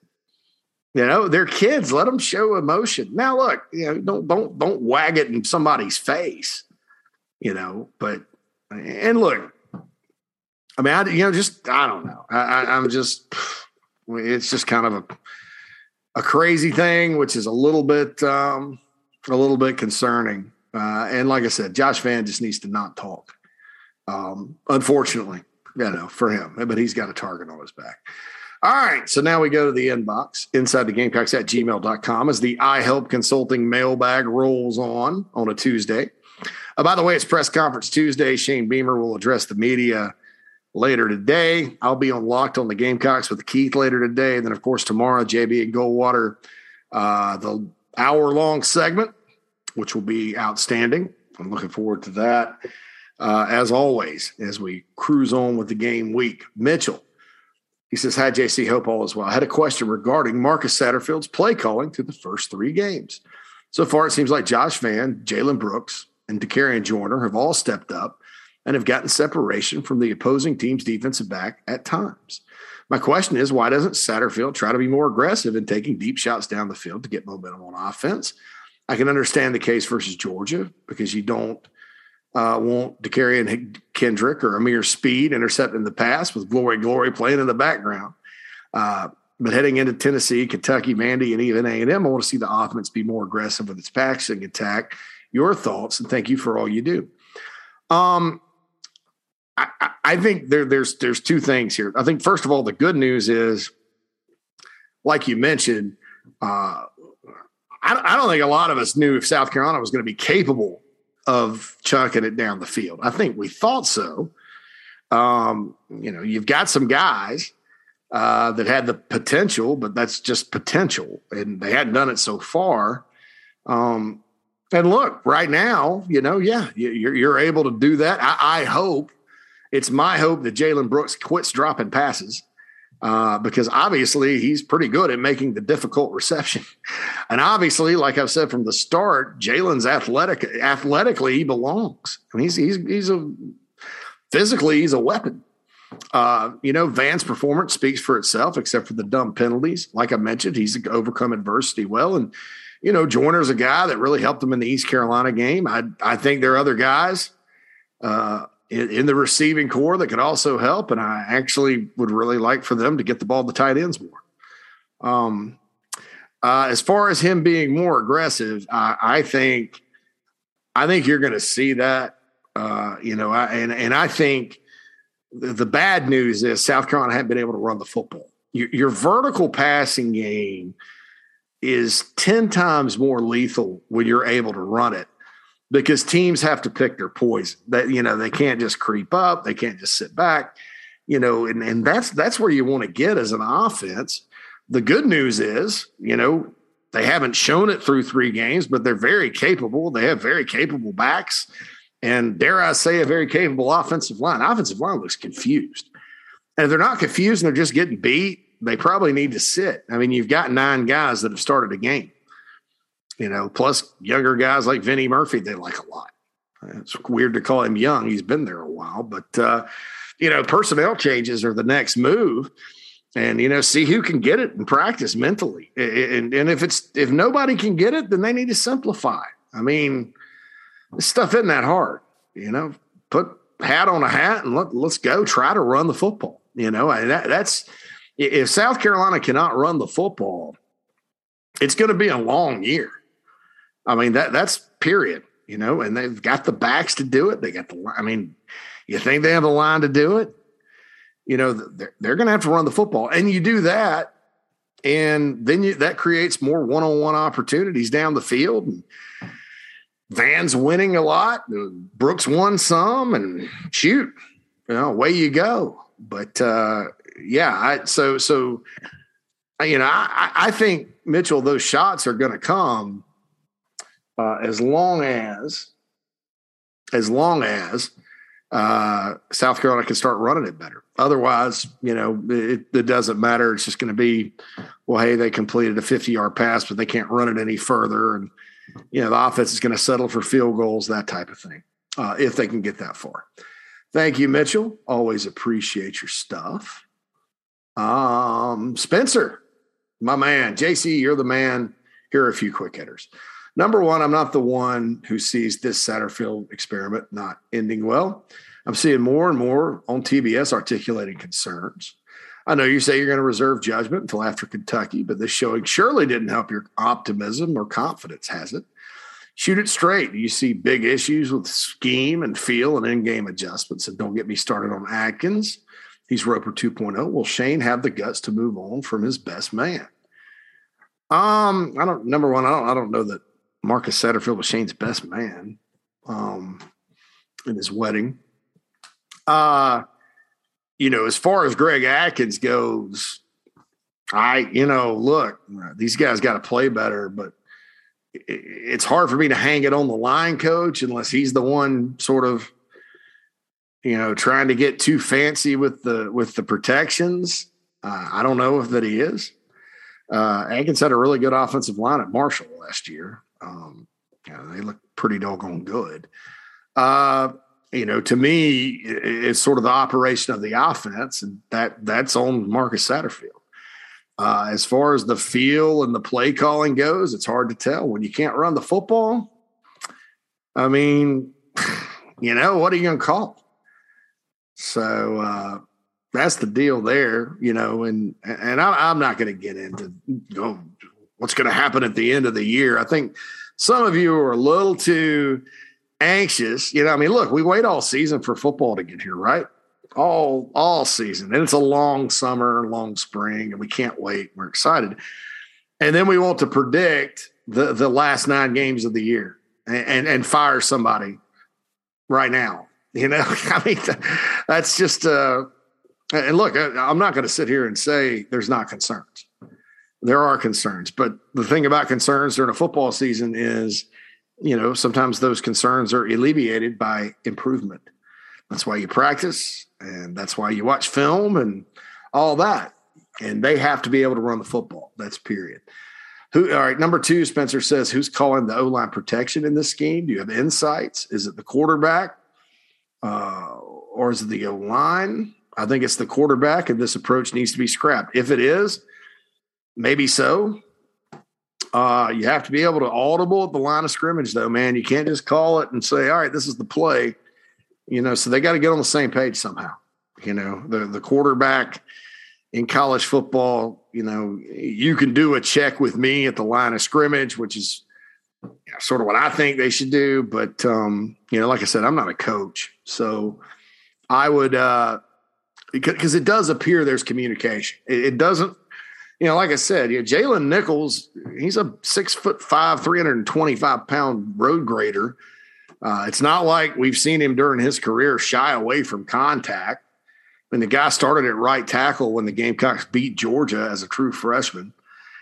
You know, they're kids. Let them show emotion. Now, look, you know, don't don't don't wag it in somebody's face. You know, but and look, I mean, I you know, just I don't know. I, I, I'm just, it's just kind of a a crazy thing, which is a little bit um, a little bit concerning. Uh, and like I said, Josh Vann just needs to not talk. Um, unfortunately, you know, for him, but he's got a target on his back. All right. So now we go to the inbox inside the Gamecocks at gmail.com as the iHelp Consulting mailbag rolls on on a Tuesday. Uh, by the way, it's press conference Tuesday. Shane Beamer will address the media later today. I'll be on Locked on the Gamecocks with Keith later today. And then, of course, tomorrow, JB and Goldwater, uh, the hour long segment, which will be outstanding. I'm looking forward to that. Uh, as always, as we cruise on with the game week, Mitchell he says, Hi, JC. Hope all is well. I had a question regarding Marcus Satterfield's play calling through the first three games. So far, it seems like Josh Vann, Jalen Brooks, and Dakereon Joyner have all stepped up and have gotten separation from the opposing team's defensive back at times. My question is, why doesn't Satterfield try to be more aggressive in taking deep shots down the field to get momentum on offense? I can understand the case versus Georgia because you don't uh, want Derion Kendrick or Ameer Speed intercepting the pass with Glory Glory playing in the background. Uh, but heading into Tennessee, Kentucky, Vandy, and even A&M, I want to see the offense be more aggressive with its passing attack. Your thoughts, and thank you for all you do. Um, I, I think there, there's there's two things here. I think first of all, the good news is, like you mentioned, uh, I, don't think a lot of us knew if South Carolina was going to be capable of chucking it down the field. I think we thought so. Um, you know, you've got some guys uh, that had the potential, but that's just potential, and they hadn't done it so far. Um, and look, right now, you know, yeah, you're, you're able to do that. I, I hope it's my hope that Jalen Brooks quits dropping passes uh, because obviously he's pretty good at making the difficult reception. And obviously, like I've said from the start, Jalen's athletic athletically he belongs. I mean, he's he's he's a physically he's a weapon. Uh, you know, Vann's performance speaks for itself, except for the dumb penalties. Like I mentioned, he's overcome adversity well, and you know, Joyner's a guy that really helped him in the East Carolina game. I I think there are other guys. Uh, in, the receiving core that could also help. And I actually would really like for them to get the ball to tight ends more. Um, uh, as far as him being more aggressive, I, I think I think you're going to see that. Uh, you know, I, and and I think the, the, bad news is South Carolina haven't been able to run the football. Your, your vertical passing game is ten times more lethal when you're able to run it because teams have to pick their poison. That you know they can't just creep up, they can't just sit back, you know, and and that's that's where you want to get as an offense. The good news is, you know, they haven't shown it through three games, but they're very capable. They have very capable backs, and dare I say, a very capable offensive line. Offensive line looks confused, and if they're not confused and they're just getting beat, they probably need to sit. I mean, you've got nine guys that have started a game you know, plus younger guys like Vinny Murphy, they like a lot. It's weird to call him young. He's been there a while, but uh, you know, personnel changes are the next move. And you know, see who can get it and practice mentally. And, and if it's if nobody can get it, then they need to simplify. I mean, this stuff isn't that hard. You know, put hat on a hat and let, let's go try to run the football. You know, that, that's if South Carolina cannot run the football, it's going to be a long year. I mean, that that's period, you know, and they've got the backs to do it. They got the, I mean, you think they have the line to do it? You know, they're, they're going to have to run the football. And you do that, and then you, that creates more one on one opportunities down the field. And Vann's winning a lot. Brooks won some, and shoot, you know, away you go. But uh, yeah, I, so so you know, I, I think Mitchell, those shots are going to come uh, as long as as long as uh, South Carolina can start running it better. Otherwise, you know, it, it doesn't matter. It's just going to be, well, hey, they completed a 50 yard pass, but they can't run it any further. And, you know, the offense is going to settle for field goals, that type of thing, uh, if they can get that far. Thank you, Mitchell. Always appreciate your stuff. Um, Spencer, my man, JC, you're the man. Here are a few quick hitters. Number one, I'm not the one who sees this Satterfield experiment not ending well. I'm seeing more and more on TBS articulating concerns. I know you say you're going to reserve judgment until after Kentucky, but this showing surely didn't help your optimism or confidence, has it? Shoot it straight. You see big issues with scheme and feel and in game adjustments. And don't get me started on Adkins. He's Roper 2.0. Will Shane have the guts to move on from his best man? Um, I don't. Number one, I don't. I don't know that Marcus Satterfield was Shane's best man. Um, in his wedding. Uh, you know, as far as Greg Adkins goes, I, you know, look, these guys got to play better, but it's hard for me to hang it on the line coach unless he's the one sort of you know, trying to get too fancy with the with the protections. Uh, I don't know if that he is. Uh, Adkins had a really good offensive line at Marshall last year. Um, you know, they look pretty doggone good. Uh, you know, to me, it's sort of the operation of the offense, and that that's on Marcus Satterfield. Uh, as far as the feel and the play calling goes, it's hard to tell when you can't run the football. I mean, you know, what are you going to call? So uh, that's the deal there, you know. And and I, am not going to get into know, what's going to happen at the end of the year. I think some of you are a little too anxious. You know, I mean, look, we wait all season for football to get here, right? All all season, and it's a long summer, long spring, and we can't wait. We're excited, and then we want to predict the the last nine games of the year and, and, and fire somebody right now you know, I mean, that's just, uh, and look, I'm not going to sit here and say there's not concerns. There are concerns. But the thing about concerns during a football season is, you know, sometimes those concerns are alleviated by improvement. That's why you practice and that's why you watch film and all that. And they have to be able to run the football. That's period. Who, all right, number two, Spencer says, who's calling the O line protection in this scheme? Do you have insights? Is it the quarterback? uh, or is it the O line? I think it's the quarterback, and this approach needs to be scrapped. If it is, maybe so. Uh, you have to be able to audible at the line of scrimmage, though, man. You can't just call it and say, "All right, this is the play." You know, so they got to get on the same page somehow. You know, the the quarterback in college football, you know, you can do a check with me at the line of scrimmage, which is you know, sort of what I think they should do. But um, you know, like I said, I'm not a coach, so I would uh, because it does appear there's communication. It, it doesn't, you know, like I said, you know, Jalen Nichols, he's a six foot five, 325 pound road grader. Uh, it's not like we've seen him during his career shy away from contact. Mean, the guy started at right tackle when the Gamecocks beat Georgia as a true freshman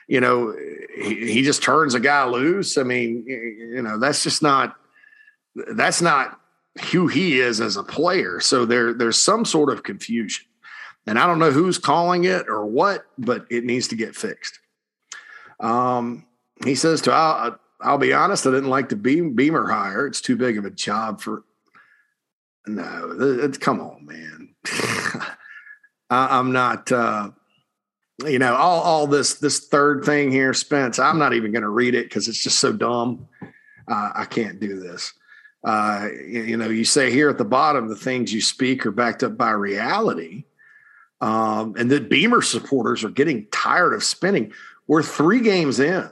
you know, he, he just turns a guy loose. I mean, you know, that's just not that's not who he is as a player. So there there's some sort of confusion. And I don't know who's calling it or what, but it needs to get fixed. Um, he says to I'll, I'll be honest, I didn't like the beam, Beamer hire. It's too big of a job for. No, it's, come on, man. I'm not. Uh, you know, all all this this third thing here, Spence. I'm not even going to read it because it's just so dumb. Uh, I can't do this. Uh, you, you, know, you say here at the bottom, the things you speak are backed up by reality, um, and that Beamer supporters are getting tired of spinning. We're three games in.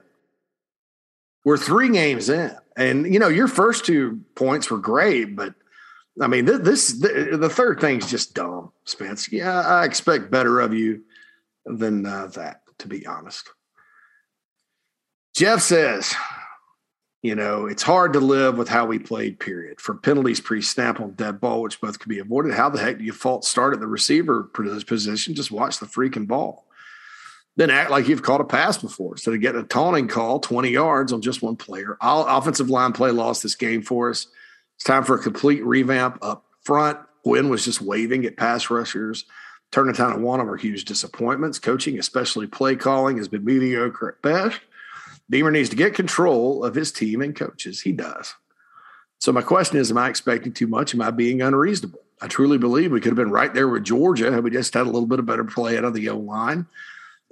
We're three games in, and you know, your first two points were great, but I mean, this, this the third thing's just dumb, Spence. Yeah, I expect better of you than uh, that, to be honest. Jeff says, you know, it's hard to live with how we played, period. For penalties pre snap on dead ball, which both could be avoided, how the heck do you fault start at the receiver position? Just watch the freaking ball. Then act like you've caught a pass before instead of getting a taunting call 20 yards on just one player. All offensive line play lost this game for us. It's time for a complete revamp up front. Quinn was just waving at pass rushers. Turning and one of our huge disappointments. Coaching, especially play calling, has been mediocre at best. Beamer needs to get control of his team and coaches. He does. So my question is, am I expecting too much? Am I being unreasonable? I truly believe we could have been right there with Georgia had we just had a little bit of better play out of the O line.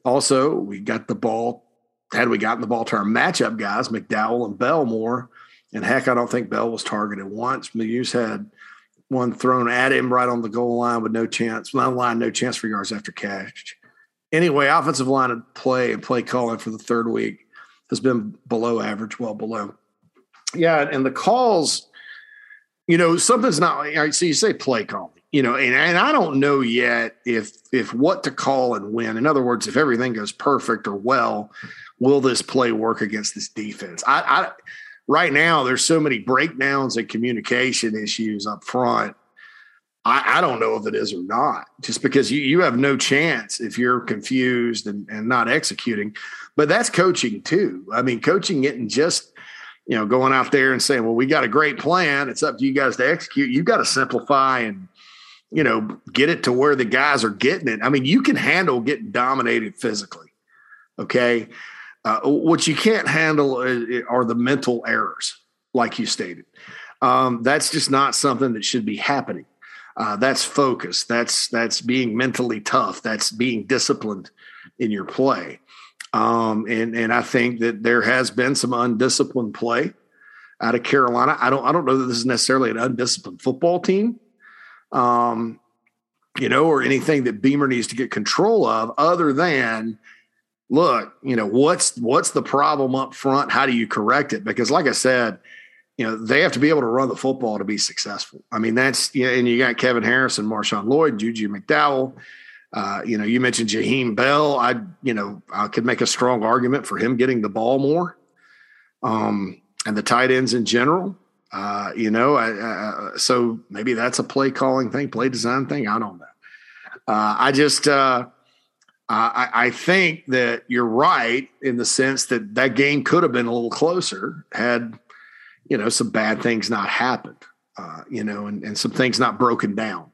Also, we got the ball. Had we gotten the ball to our matchup guys, McDowell and Bell more, and heck, I don't think Bell was targeted once. Muse had one thrown at him right on the goal line with no chance, line line, no chance for yards after catch. Anyway, offensive line of play and play calling for the third week has been below average, well below. Yeah, and the calls, you know, something's not right. So you say play calling, you know, and, and I don't know yet if if what to call and when. In other words, if everything goes perfect or well, will this play work against this defense? I, I right now there's so many breakdowns and communication issues up front. I, I, don't know if it is or not, just because you, you have no chance if you're confused and, and not executing. But that's coaching too. I mean, coaching and just, you know, going out there and saying, well, we got a great plan. It's up to you guys to execute. You've got to simplify and, you know, get it to where the guys are getting it. I mean, you can handle getting dominated physically. Okay. Uh, what you can't handle are the mental errors, like you stated. Um, that's just not something that should be happening. Uh, that's focus. That's that's being mentally tough. That's being disciplined in your play. Um, and and I think that there has been some undisciplined play out of Carolina. I don't I don't know that this is necessarily an undisciplined football team. Um, you know, or anything that Beamer needs to get control of, other than look, you know, what's what's the problem up front? How do you correct it? Because, like I said, you know, they have to be able to run the football to be successful. I mean, that's you know, and you got Kevin Harrison, Marshawn Lloyd, Juju McDowell. Uh, you know, you mentioned Jaheim Bell. I, you know, I could make a strong argument for him getting the ball more. Um, and the tight ends in general. Uh, you know, I, so maybe that's a play calling thing, play design thing. I don't know. Uh, I just, uh, I, I, think that you're right in the sense that that game could have been a little closer had, you know, some bad things not happened, uh, you know, and, and some things not broken down.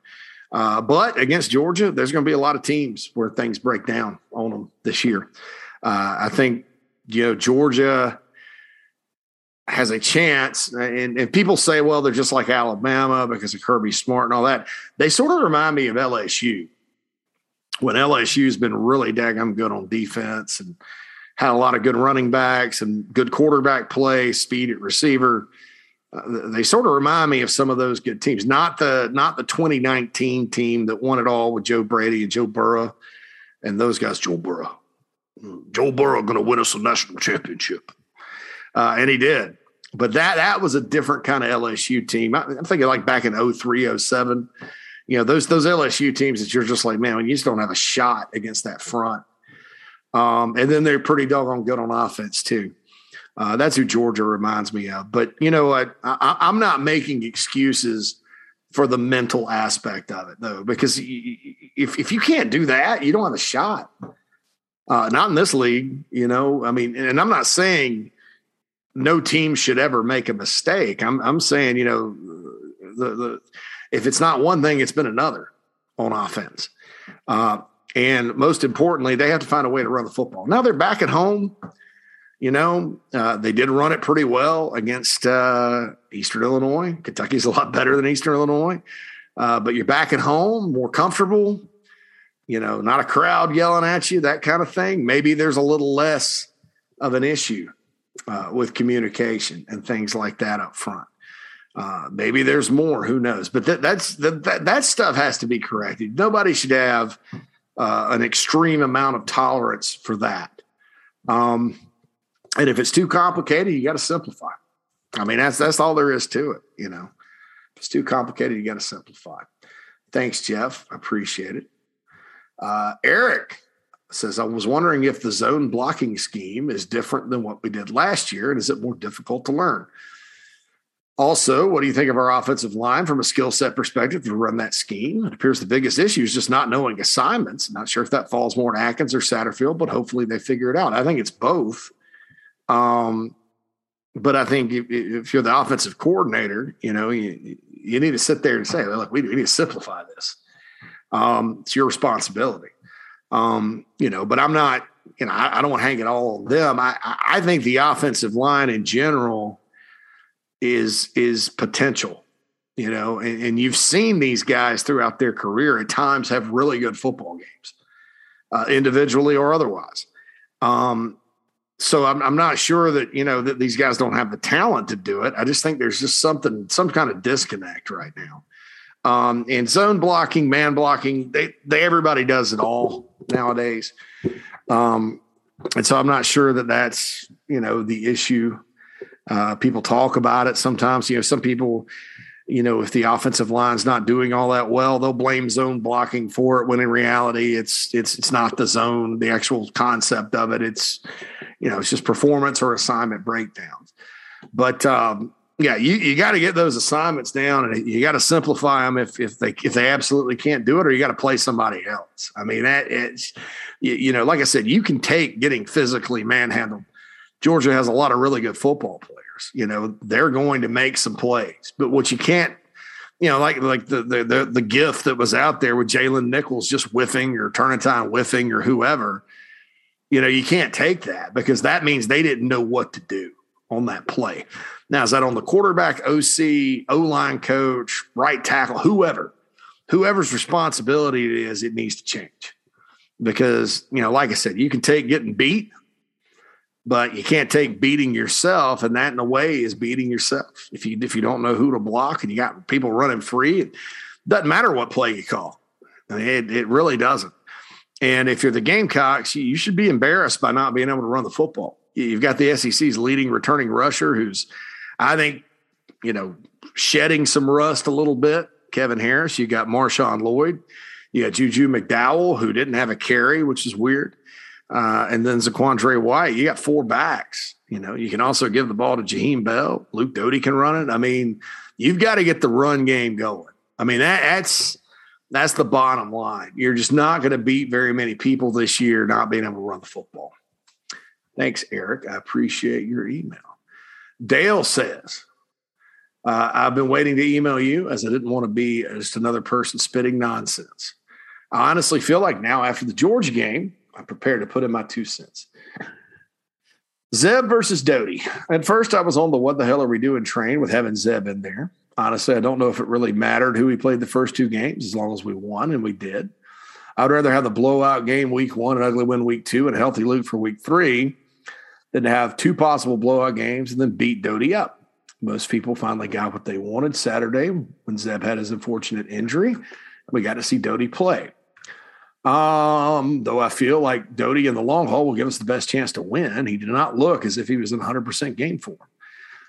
Uh, but against Georgia, there's going to be a lot of teams where things break down on them this year. Uh, I think, you know, Georgia has a chance. And, and people say, well, they're just like Alabama because of Kirby Smart and all that. They sort of remind me of LSU when LSU's been really daggum good on defense and had a lot of good running backs and good quarterback play, speed at receiver. Uh, they sort of remind me of some of those good teams. Not the not the 2019 team that won it all with Joe Brady and Joe Burrow and those guys. Joe Burrow, Joe Burrow going to win us a national championship, uh, and he did. But that that was a different kind of LSU team. I, I'm thinking like back in 03, 07 you know those those LSU teams that you're just like, man, you just don't have a shot against that front. Um, and then they're pretty doggone good on offense too. Uh, that's who Georgia reminds me of. But you know what? I, I'm not making excuses for the mental aspect of it though, because if if you can't do that, you don't have a shot. Uh, not in this league, you know. I mean, and I'm not saying no team should ever make a mistake. I'm I'm saying, you know, the the if it's not one thing, it's been another on offense. Uh, and most importantly, they have to find a way to run the football. Now they're back at home. You know, uh, they did run it pretty well against uh, Eastern Illinois. Kentucky's a lot better than Eastern Illinois. uh, but you're back at home, more comfortable. You know, not a crowd yelling at you, that kind of thing. Maybe there's a little less of an issue uh, with communication and things like that up front. Uh, maybe there's more. Who knows? But that, that's that, that that stuff has to be corrected. Nobody should have uh, an extreme amount of tolerance for that. Um, and if it's too complicated, you got to simplify. I mean, that's that's all there is to it. You know, if it's too complicated, you got to simplify. Thanks, Jeff. I appreciate it. Uh, Eric says, I was wondering if the zone blocking scheme is different than what we did last year, and is it more difficult to learn? Also, what do you think of our offensive line from a skill set perspective to run that scheme? It appears the biggest issue is just not knowing assignments. Not sure if that falls more on Adkins or Satterfield, but hopefully they figure it out. I think it's both. Um, but I think if, if, you're the offensive coordinator, you know, you, you need to sit there and say, look, we, we need to simplify this. Um, it's your responsibility. Um, you know, but I'm not, you know, I, I don't want to hang it all on them. I, I think the offensive line in general – is is potential you know and, and, you've seen these guys throughout their career at times have really good football games uh, individually or otherwise um, so I'm, I'm not sure that you know that these guys don't have the talent to do it i just think there's just something some kind of disconnect right now um, and zone blocking man blocking they, they everybody does it all nowadays um, and so i'm not sure that that's you know the issue uh, people talk about it sometimes. You know, some people, you know, if the offensive line's not doing all that well, they'll blame zone blocking for it. When in reality, it's it's it's not the zone, the actual concept of it. It's you know, it's just performance or assignment breakdowns. But um, yeah, you, you got to get those assignments down, and you got to simplify them if if they if they absolutely can't do it, or you got to play somebody else. I mean, that it's you, you know, like I said, you can take getting physically manhandled Georgia has a lot of really good football players. You know, they're going to make some plays, but what you can't, you know, like like the the the, the gift that was out there with Jalen Nichols just whiffing or Turnitin whiffing or whoever, you know, you can't take that because that means they didn't know what to do on that play. Now, is that on the quarterback, OC, O line coach, right tackle, whoever, whoever's responsibility it is, it needs to change. Because, you know, like I said, you can take getting beat but you can't take beating yourself and that in a way is beating yourself if you if you don't know who to block and you got people running free it doesn't matter what play you call I mean, it, it really doesn't and if you're the gamecocks you should be embarrassed by not being able to run the football you've got the sec's leading returning rusher who's i think you know shedding some rust a little bit kevin harris you got marshawn lloyd you got juju mcdowell who didn't have a carry which is weird uh, and then Zaquandre White, you got four backs. You know, you can also give the ball to Jaheim Bell. Luke Doty can run it. I mean, you've got to get the run game going. I mean, that, that's that's the bottom line. You're just not going to beat very many people this year not being able to run the football. Thanks, Eric. I appreciate your email. Dale says, uh, I've been waiting to email you as I didn't want to be just another person spitting nonsense. I honestly feel like now after the Georgia game, I'm prepared to put in my two cents. Zeb versus Doty. At first, I was on the what the hell are we doing train with having Zeb in there. Honestly, I don't know if it really mattered who we played the first two games as long as we won, and we did. I'd rather have the blowout game week one, an ugly win week two, and a healthy Luke for week three than to have two possible blowout games and then beat Doty up. Most people finally got what they wanted Saturday when Zeb had his unfortunate injury. We got to see Doty play. Um, though I feel like Doty in the long haul will give us the best chance to win. He did not look as if he was in 100% game form.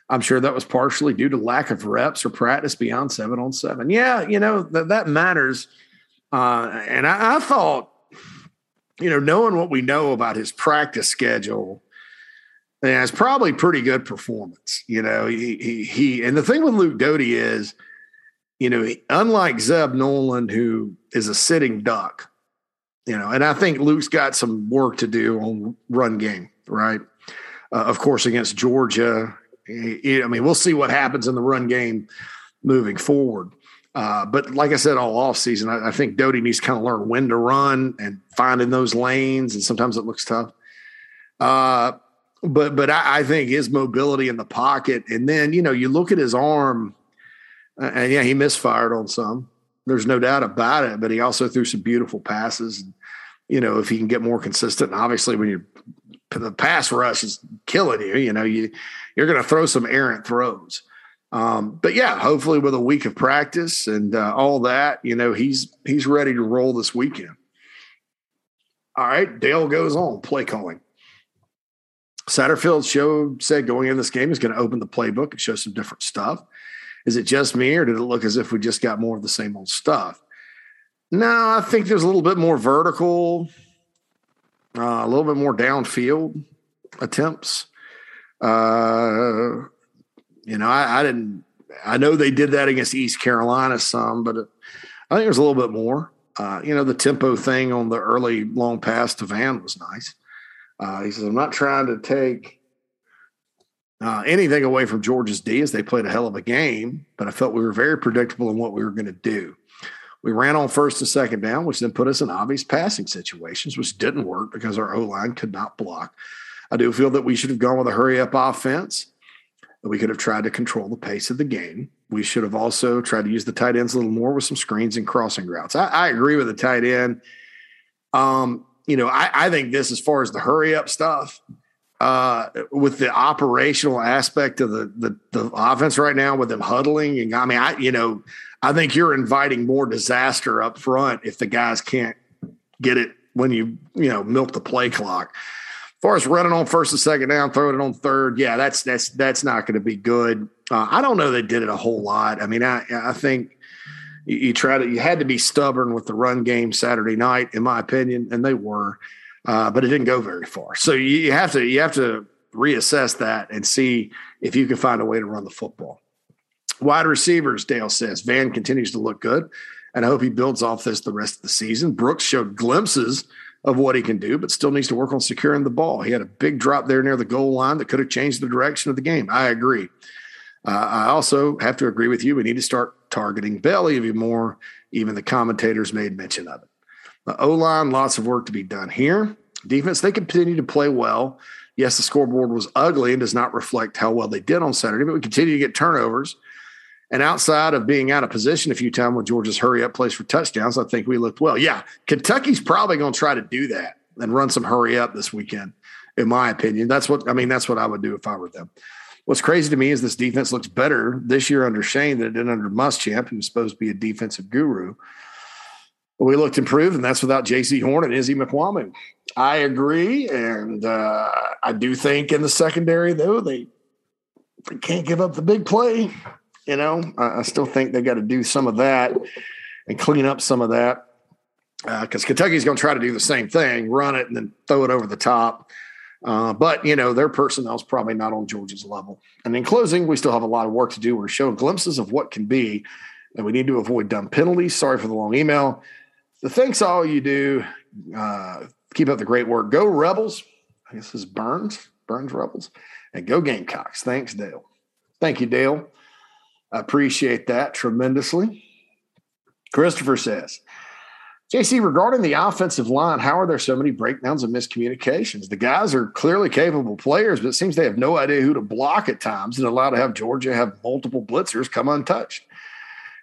I'm sure that was partially due to lack of reps or practice beyond seven on seven. Yeah, you know, that, that matters. Uh, and I, I thought, you know, knowing what we know about his practice schedule, yeah, it's probably pretty good performance. You know, he, he, he and the thing with Luke Doty is, you know, unlike Zeb Noland, who is a sitting duck, you know, and I think Luke's got some work to do on run game, right? Uh, of course, against Georgia, I mean, we'll see what happens in the run game moving forward. Uh, but like I said, all offseason, I, I think Doty needs to kind of learn when to run and finding those lanes, and sometimes it looks tough. Uh, but but I, I, think his mobility in the pocket, and then you know you look at his arm, uh, and yeah, he misfired on some. There's no doubt about it. But he also threw some beautiful passes. You know, if he can get more consistent, obviously when you the pass rush is killing you, you know, you you're going to throw some errant throws. Um, but yeah, hopefully with a week of practice and uh, all that, you know, he's he's ready to roll this weekend. All right, Dale goes on play calling. Satterfield showed said going in this game is going to open the playbook and show some different stuff. Is it just me, or did it look as if we just got more of the same old stuff? No, I think there's a little bit more vertical, uh, a little bit more downfield attempts. Uh, you know, I, I, didn't. I know they did that against East Carolina some, but it, I think there's a little bit more. Uh, you know, the tempo thing on the early long pass to Vann was nice. Uh, he says, I'm not trying to take uh, anything away from Georgia's D as they played a hell of a game, but I felt we were very predictable in what we were going to do. We ran on first and second down, which then put us in obvious passing situations, which didn't work because our O line could not block. I do feel that we should have gone with a hurry up offense. We could have tried to control the pace of the game. We should have also tried to use the tight ends a little more with some screens and crossing routes. I, I agree with the tight end. Um, you know, I, I think this as far as the hurry up stuff, uh, with the operational aspect of the, the, the offense right now with them huddling and I mean I you know I think you're inviting more disaster up front if the guys can't get it when you you know milk the play clock. As far as running on first and second down, throwing it on third, yeah, that's that's that's not going to be good. Uh, I don't know they did it a whole lot. I mean, I I think you, you try to you had to be stubborn with the run game Saturday night, in my opinion, and they were, uh, but it didn't go very far. So you, you have to you have to reassess that and see if you can find a way to run the football. Wide receivers, Dale says Vann continues to look good, and I hope he builds off this the rest of the season. Brooks showed glimpses of what he can do, but still needs to work on securing the ball. He had a big drop there near the goal line that could have changed the direction of the game. I agree. Uh, I also have to agree with you. We need to start targeting Bell even more. Even the commentators made mention of it. The O line, lots of work to be done here. Defense, they continue to play well. Yes, the scoreboard was ugly and does not reflect how well they did on Saturday, but we continue to get turnovers. And outside of being out of position a few times with Georgia's hurry up plays for touchdowns, I think we looked well. Yeah, Kentucky's probably going to try to do that and run some hurry up this weekend, in my opinion. That's what I mean. That's what I would do if I were them. What's crazy to me is this defense looks better this year under Shane than it did under Muschamp, who's supposed to be a defensive guru. But we looked improved, and that's without Jaycee Horn and Izzy Mukuamu. I agree, and uh, I do think in the secondary though they, they can't give up the big play. You know, I, I still think they got to do some of that and clean up some of that because uh, Kentucky's going to try to do the same thing, run it and then throw it over the top. Uh, but you know their personnel is probably not on Georgia's level. And in closing, we still have a lot of work to do. We're showing glimpses of what can be, and we need to avoid dumb penalties. Sorry for the long email. The thanks all you do. Uh, keep up the great work. Go Rebels. I guess this is Burns. Burns Rebels, and go Gamecocks. Thanks, Dale. Thank you, Dale. I appreciate that tremendously. Christopher says, JC, regarding the offensive line, how are there so many breakdowns and miscommunications? The guys are clearly capable players, but it seems they have no idea who to block at times and allow to have Georgia have multiple blitzers come untouched.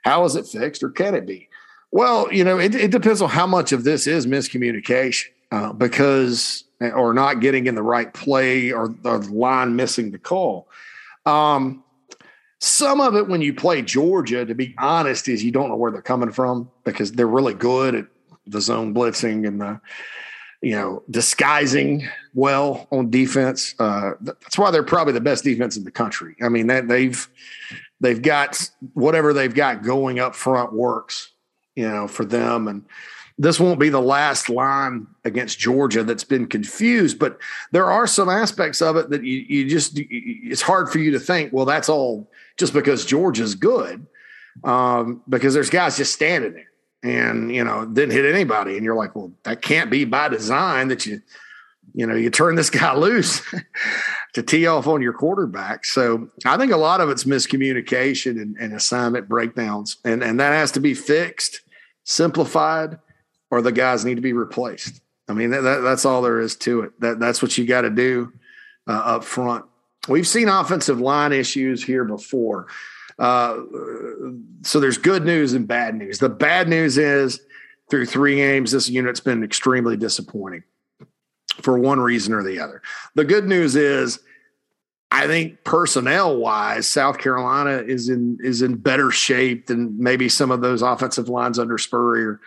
How is it fixed or can it be? Well, you know, it, it depends on how much of this is miscommunication uh, because, or not getting in the right play or, or the line missing the call. Um, some of it, when you play Georgia, to be honest, is you don't know where they're coming from because they're really good at the zone blitzing and the you know disguising well on defense. Uh, that's why they're probably the best defense in the country. I mean, that they've they've got whatever they've got going up front works, you know, for them. And this won't be the last line against Georgia that's been confused, but there are some aspects of it that you, you just it's hard for you to think, well, that's all just because Georgia's good, um, because there's guys just standing there and you know didn't hit anybody. And you're like well that can't be by design that you you know you turn this guy loose to tee off on your quarterback. So i think a lot of it's miscommunication and, and, assignment breakdowns. And and that has to be fixed simplified or the guys need to be replaced. I mean that, that that's all there is to it. That that's what you got to do uh, up front we've seen offensive line issues here before Uh, so there's good news and bad news. The bad news is through three games, this unit's been extremely disappointing for one reason or the other. The good news is, I think personnel wise, South Carolina is in is in better shape than maybe some of those offensive lines under Spurrier,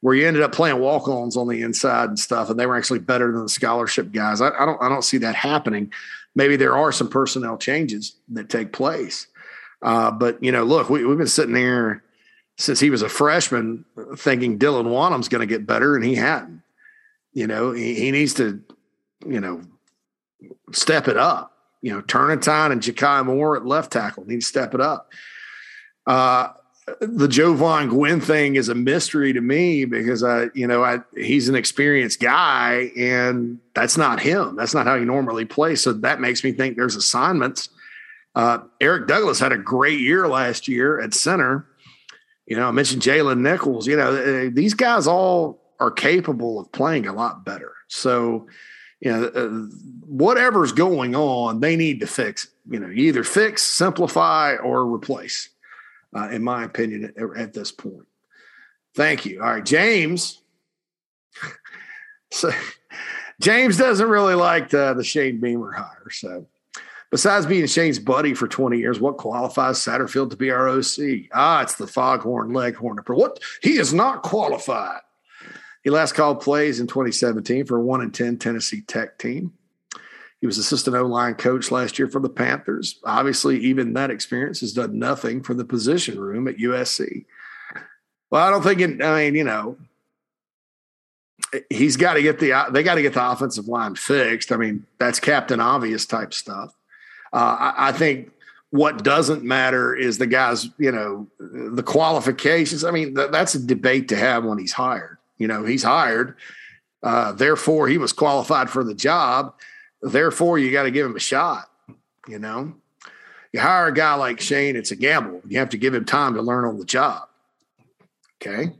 where you ended up playing walk ons on the inside and stuff, and they were actually better than the scholarship guys. I, I don't I don't see that happening. Maybe there are some personnel changes that take place, uh, but you know, look, we, we've been sitting there since he was a freshman, thinking Dylan Wonnum's going to get better, and he hadn't. You know, he, he needs to, you know, step it up. You know, Turnetine and Ja'Kai Moore at left tackle need to step it up. Uh, the Jovaughn Gwyn thing is a mystery to me because I, you know, I he's an experienced guy and that's not him. That's not how he normally plays. So that makes me think there's assignments. Uh, Eric Douglas had a great year last year at center. You know, I mentioned Jalen Nichols. You know, uh, these guys all are capable of playing a lot better. So, you know, uh, whatever's going on, they need to fix. You know, either fix, simplify, or replace. Uh, in my opinion, at, at, this point. Thank you. All right, James. so, James doesn't really like the, the Shane Beamer hire. So, Besides being Shane's buddy for 20 years, what qualifies Satterfield to be our OC? Ah, it's the foghorn leghorn. What? He is not qualified. He last called plays in 2017 for a 1 in 10 Tennessee Tech team. He was assistant O line coach last year for the Panthers. Obviously, even that experience has done nothing for the position room at USC. Well, I don't think it, I mean, you know, he's got to get the, they got to get the offensive line fixed. I mean, that's Captain Obvious type stuff. Uh, I, I think what doesn't matter is the guy's, you know, the qualifications. I mean, th- that's a debate to have when he's hired. You know, he's hired. Uh, therefore, he was qualified for the job. Therefore, you got to give him a shot. You know, you hire a guy like Shane, it's a gamble. You have to give him time to learn on the job. Okay.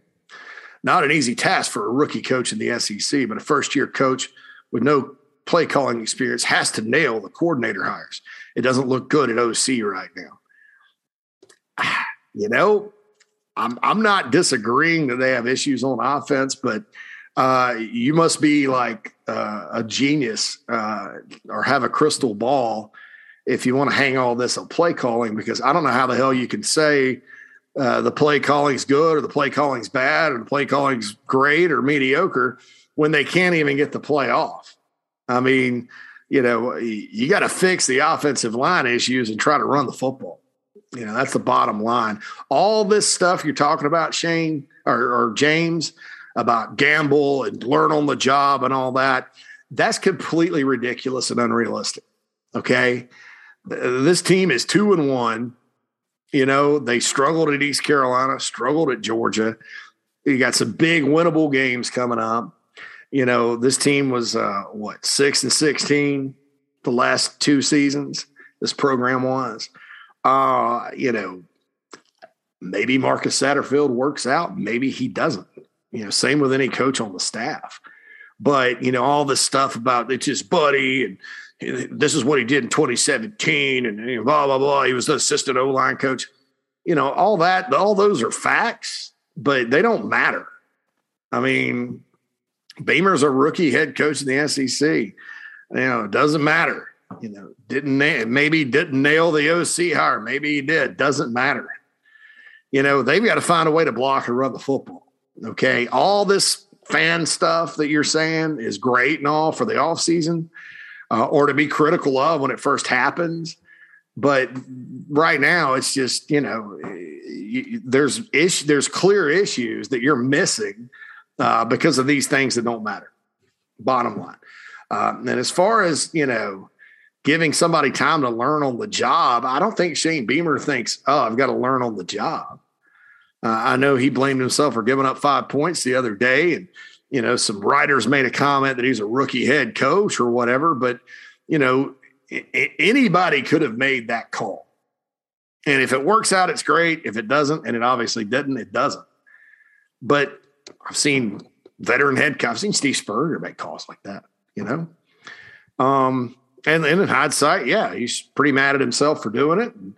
Not an easy task for a rookie coach in the SEC, but a first year coach with no play calling experience has to nail the coordinator hires. It doesn't look good at OC right now. You know, I'm I'm not disagreeing that they have issues on offense, but uh, you must be like uh, a genius uh, or have a crystal ball if you want to hang all this on play calling because I don't know how the hell you can say uh, the play calling's good or the play calling's bad or the play calling's great or mediocre when they can't even get the play off. I mean, you know, you got to fix the offensive line issues and try to run the football. You know, that's the bottom line. All this stuff you're talking about, Shane or, or James, about gamble and learn on the job and all that, that's completely ridiculous and unrealistic. Okay. This team is two and one. You know, they struggled at East Carolina, struggled at Georgia. You got some big winnable games coming up you know, this team was uh, what six and sixteen the last two seasons. This program was, uh, you know, maybe Marcus Satterfield works out, maybe he doesn't. You know, same with any coach on the staff. But you know, all this stuff about it's his buddy and this is what he did in 2017 and blah blah blah. He was the assistant O line coach. You know, all that, all those are facts, but they don't matter. I mean, Beamer's a rookie head coach in the SEC. You know, it doesn't matter. You know, didn't maybe didn't nail the OC hire. Maybe he did. Doesn't matter. You know, they've got to find a way to block and run the football. Okay. All this fan stuff that you're saying is great and all for the offseason uh, or to be critical of when it first happens. But right now, it's just, you know, there's ish, there's clear issues that you're missing uh, because of these things that don't matter. Bottom line. Uh, and as far as you know, giving somebody time to learn on the job, I don't think Shane Beamer thinks, "Oh, I've got to learn on the job." Uh, I know he blamed himself for giving up five points the other day, and you know some writers made a comment that he's a rookie head coach or whatever. But you know, I- anybody could have made that call. And if it works out, it's great. If it doesn't, and it obviously didn't, it doesn't. But I've seen veteran head coach. I've seen Steve Spurrier make calls like that, you know? Um, and, and in hindsight, yeah, he's pretty mad at himself for doing it. And,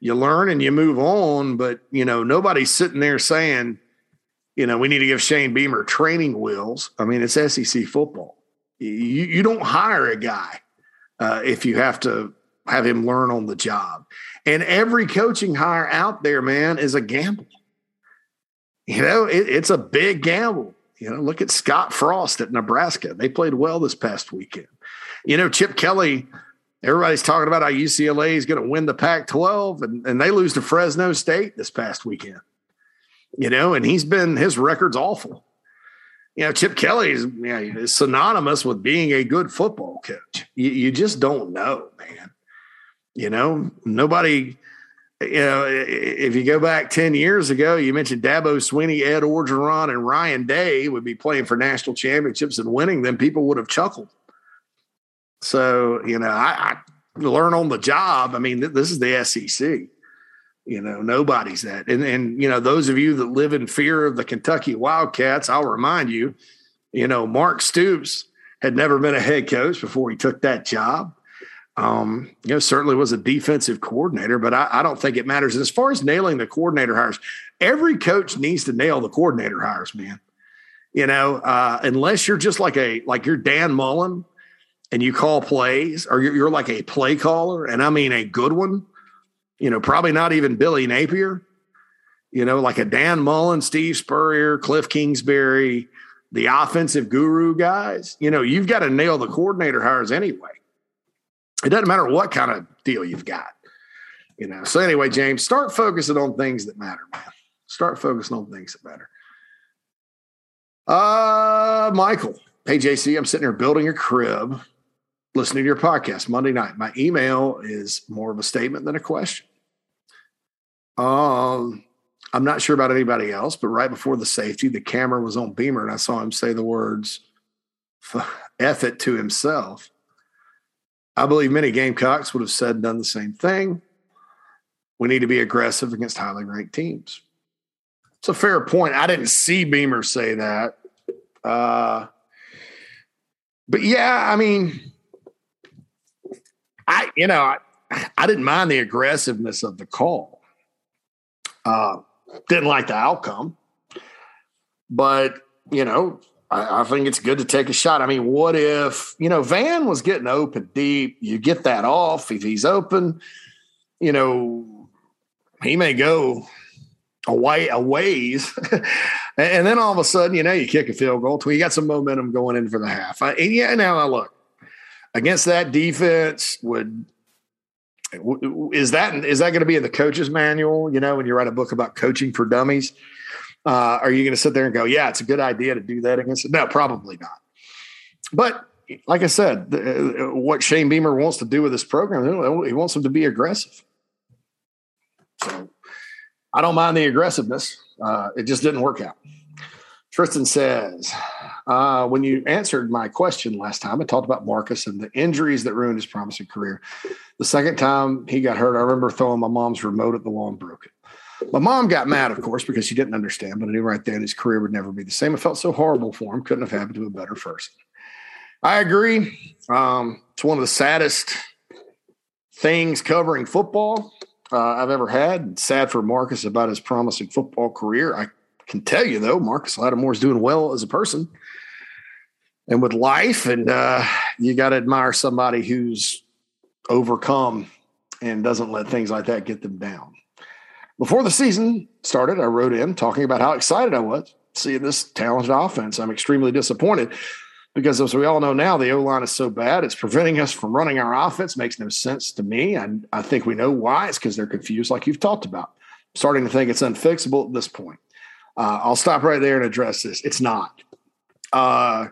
you learn and you move on. But you know, nobody's sitting there saying, you know, we need to give Shane Beamer training wheels. I mean, it's SEC football. You you don't hire a guy uh, if you have to have him learn on the job. And every coaching hire out there, man, is a gamble. You know, it, it's a big gamble. You know, look at Scott Frost at Nebraska. They played well this past weekend. You know, Chip Kelly, everybody's talking about how UCLA is going to win the Pac 12, and, and they lose to Fresno State this past weekend. You know, and he's been, his record's awful. You know, Chip Kelly is, you know, is synonymous with being a good football coach. You, you just don't know, man. You know, nobody you know, if you go back 10 years ago, you mentioned Dabo Swinney, Ed Orgeron, and Ryan Day would be playing for national championships and winning them, people would have chuckled. So, you know, I, I learn on the job. I mean, th- this is the SEC. You know, nobody's that. And, and, you know, those of you that live in fear of the Kentucky Wildcats, I'll remind you, you know, Mark Stoops had never been a head coach before he took that job. Um, you know, certainly was a defensive coordinator, but I, I, don't think it matters. And as far as nailing the coordinator hires, every coach needs to nail the coordinator hires, man. You know, uh, unless you're just like a like you're Dan Mullen and you call plays, or you're, like a play caller, and I mean a good one. You know, probably not even Billy Napier. You know, like a Dan Mullen, Steve Spurrier, Cliff Kingsbury, the offensive guru guys. You know, you've got to nail the coordinator hires anyway it doesn't matter what kind of deal you've got. You know. So anyway, James, start focusing on things that matter, man. Start focusing on things that matter. Uh Michael. Hey JC, I'm sitting here building a crib, listening to your podcast Monday night. My email is more of a statement than a question. Um, I'm not sure about anybody else, but right before the safety, the camera was on Beamer, and I saw him say the words "F it" to himself. I believe many Gamecocks would have said and done the same thing. We need to be aggressive against highly ranked teams. It's a fair point. I didn't see Beamer say that. Uh, but yeah, I mean, I you know I, I didn't mind the aggressiveness of the call. Uh, didn't like the outcome, but you know I, I, think it's good to take a shot. I mean, what if, you know, Vann was getting open deep? You get that off. If he's open, you know, he may go away a ways. and then all of a sudden, you know, you kick a field goal. You got some momentum going in for the half. I, and yeah, now I look against that defense would is that is that going to be in the coach's manual? You know, when you write a book about coaching for dummies, uh, are you going to sit there and go, yeah, it's a good idea to do that against it? No, probably not. But like I said, the, uh, what Shane Beamer wants to do with this program, he wants them to be aggressive. So I don't mind the aggressiveness. Uh, it just didn't work out. Tristan says, uh, when you answered my question last time, I talked about Marcus and the injuries that ruined his promising career. The second time he got hurt, I remember throwing my mom's remote at the wall and broke it. My mom got mad, of course, because she didn't understand, but I knew right then his career would never be the same. It felt so horrible for him. Couldn't have happened to a better person. I agree. Um, it's one of the saddest things covering football uh, I've ever had. sad for Marcus about his promising football career. I can tell you, though, Marcus Lattimore is doing well as a person and with life. And uh, you got to admire somebody who's overcome and doesn't let things like that get them down. Before the season started, I wrote in talking about how excited I was seeing this talented offense. I'm extremely disappointed because, as we all know now, the O line is so bad. It's preventing us from running our offense. Makes no sense to me. And I think we know why. It's because they're confused, like you've talked about. I'm starting to think it's unfixable at this point. Uh, I'll stop right there and address this. It's not. Uh,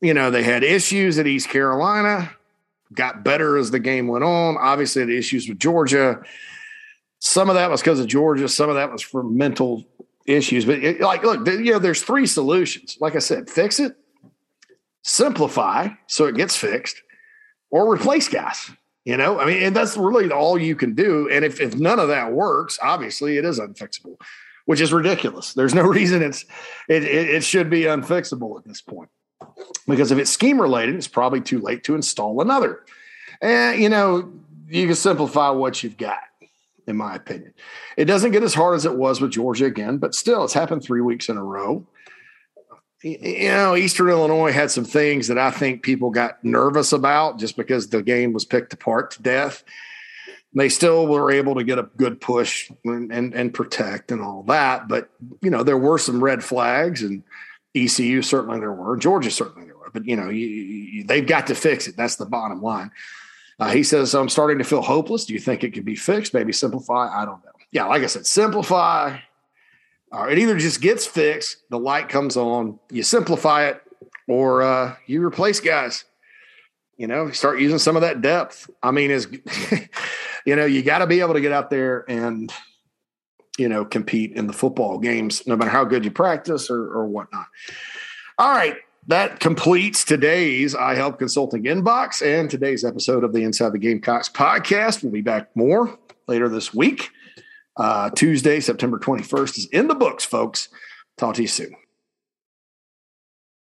you know, they had issues at East Carolina, got better as the game went on. Obviously, the issues with Georgia some of that was because of Georgia. Some of that was for mental issues. But it, like, look, you know, there's three solutions. Like I said, fix it, simplify so it gets fixed, or replace guys. You know, I mean, and that's really all you can do. And if, if none of that works, obviously it is unfixable, which is ridiculous. There's no reason it's it, it, it should be unfixable at this point. Because if it's scheme related, it's probably too late to install another. And you know, you can simplify what you've got in my opinion. It doesn't get as hard as it was with Georgia again, but still, it's happened three weeks in a row. You know, Eastern Illinois had some things that I think people got nervous about just because the game was picked apart to death. They still were able to get a good push and, and, and protect and all that. But, you know, there were some red flags and ECU certainly there were, Georgia certainly there were. But, you know, you, you, they've got to fix it. That's the bottom line. Uh, he says, I'm starting to feel hopeless. Do you think it could be fixed? Maybe simplify? I don't know. Yeah, like I said, simplify. Uh, it either just gets fixed, the light comes on, you simplify it, or uh, you replace guys. You know, start using some of that depth. I mean, is you know, you got to be able to get out there and you know compete in the football games, no matter how good you practice or, or whatnot. All right, that completes today's iHelp Consulting inbox and today's episode of the Inside the Gamecocks podcast. We'll be back more later this week. Uh, Tuesday, September 21st is in the books, folks. Talk to you soon.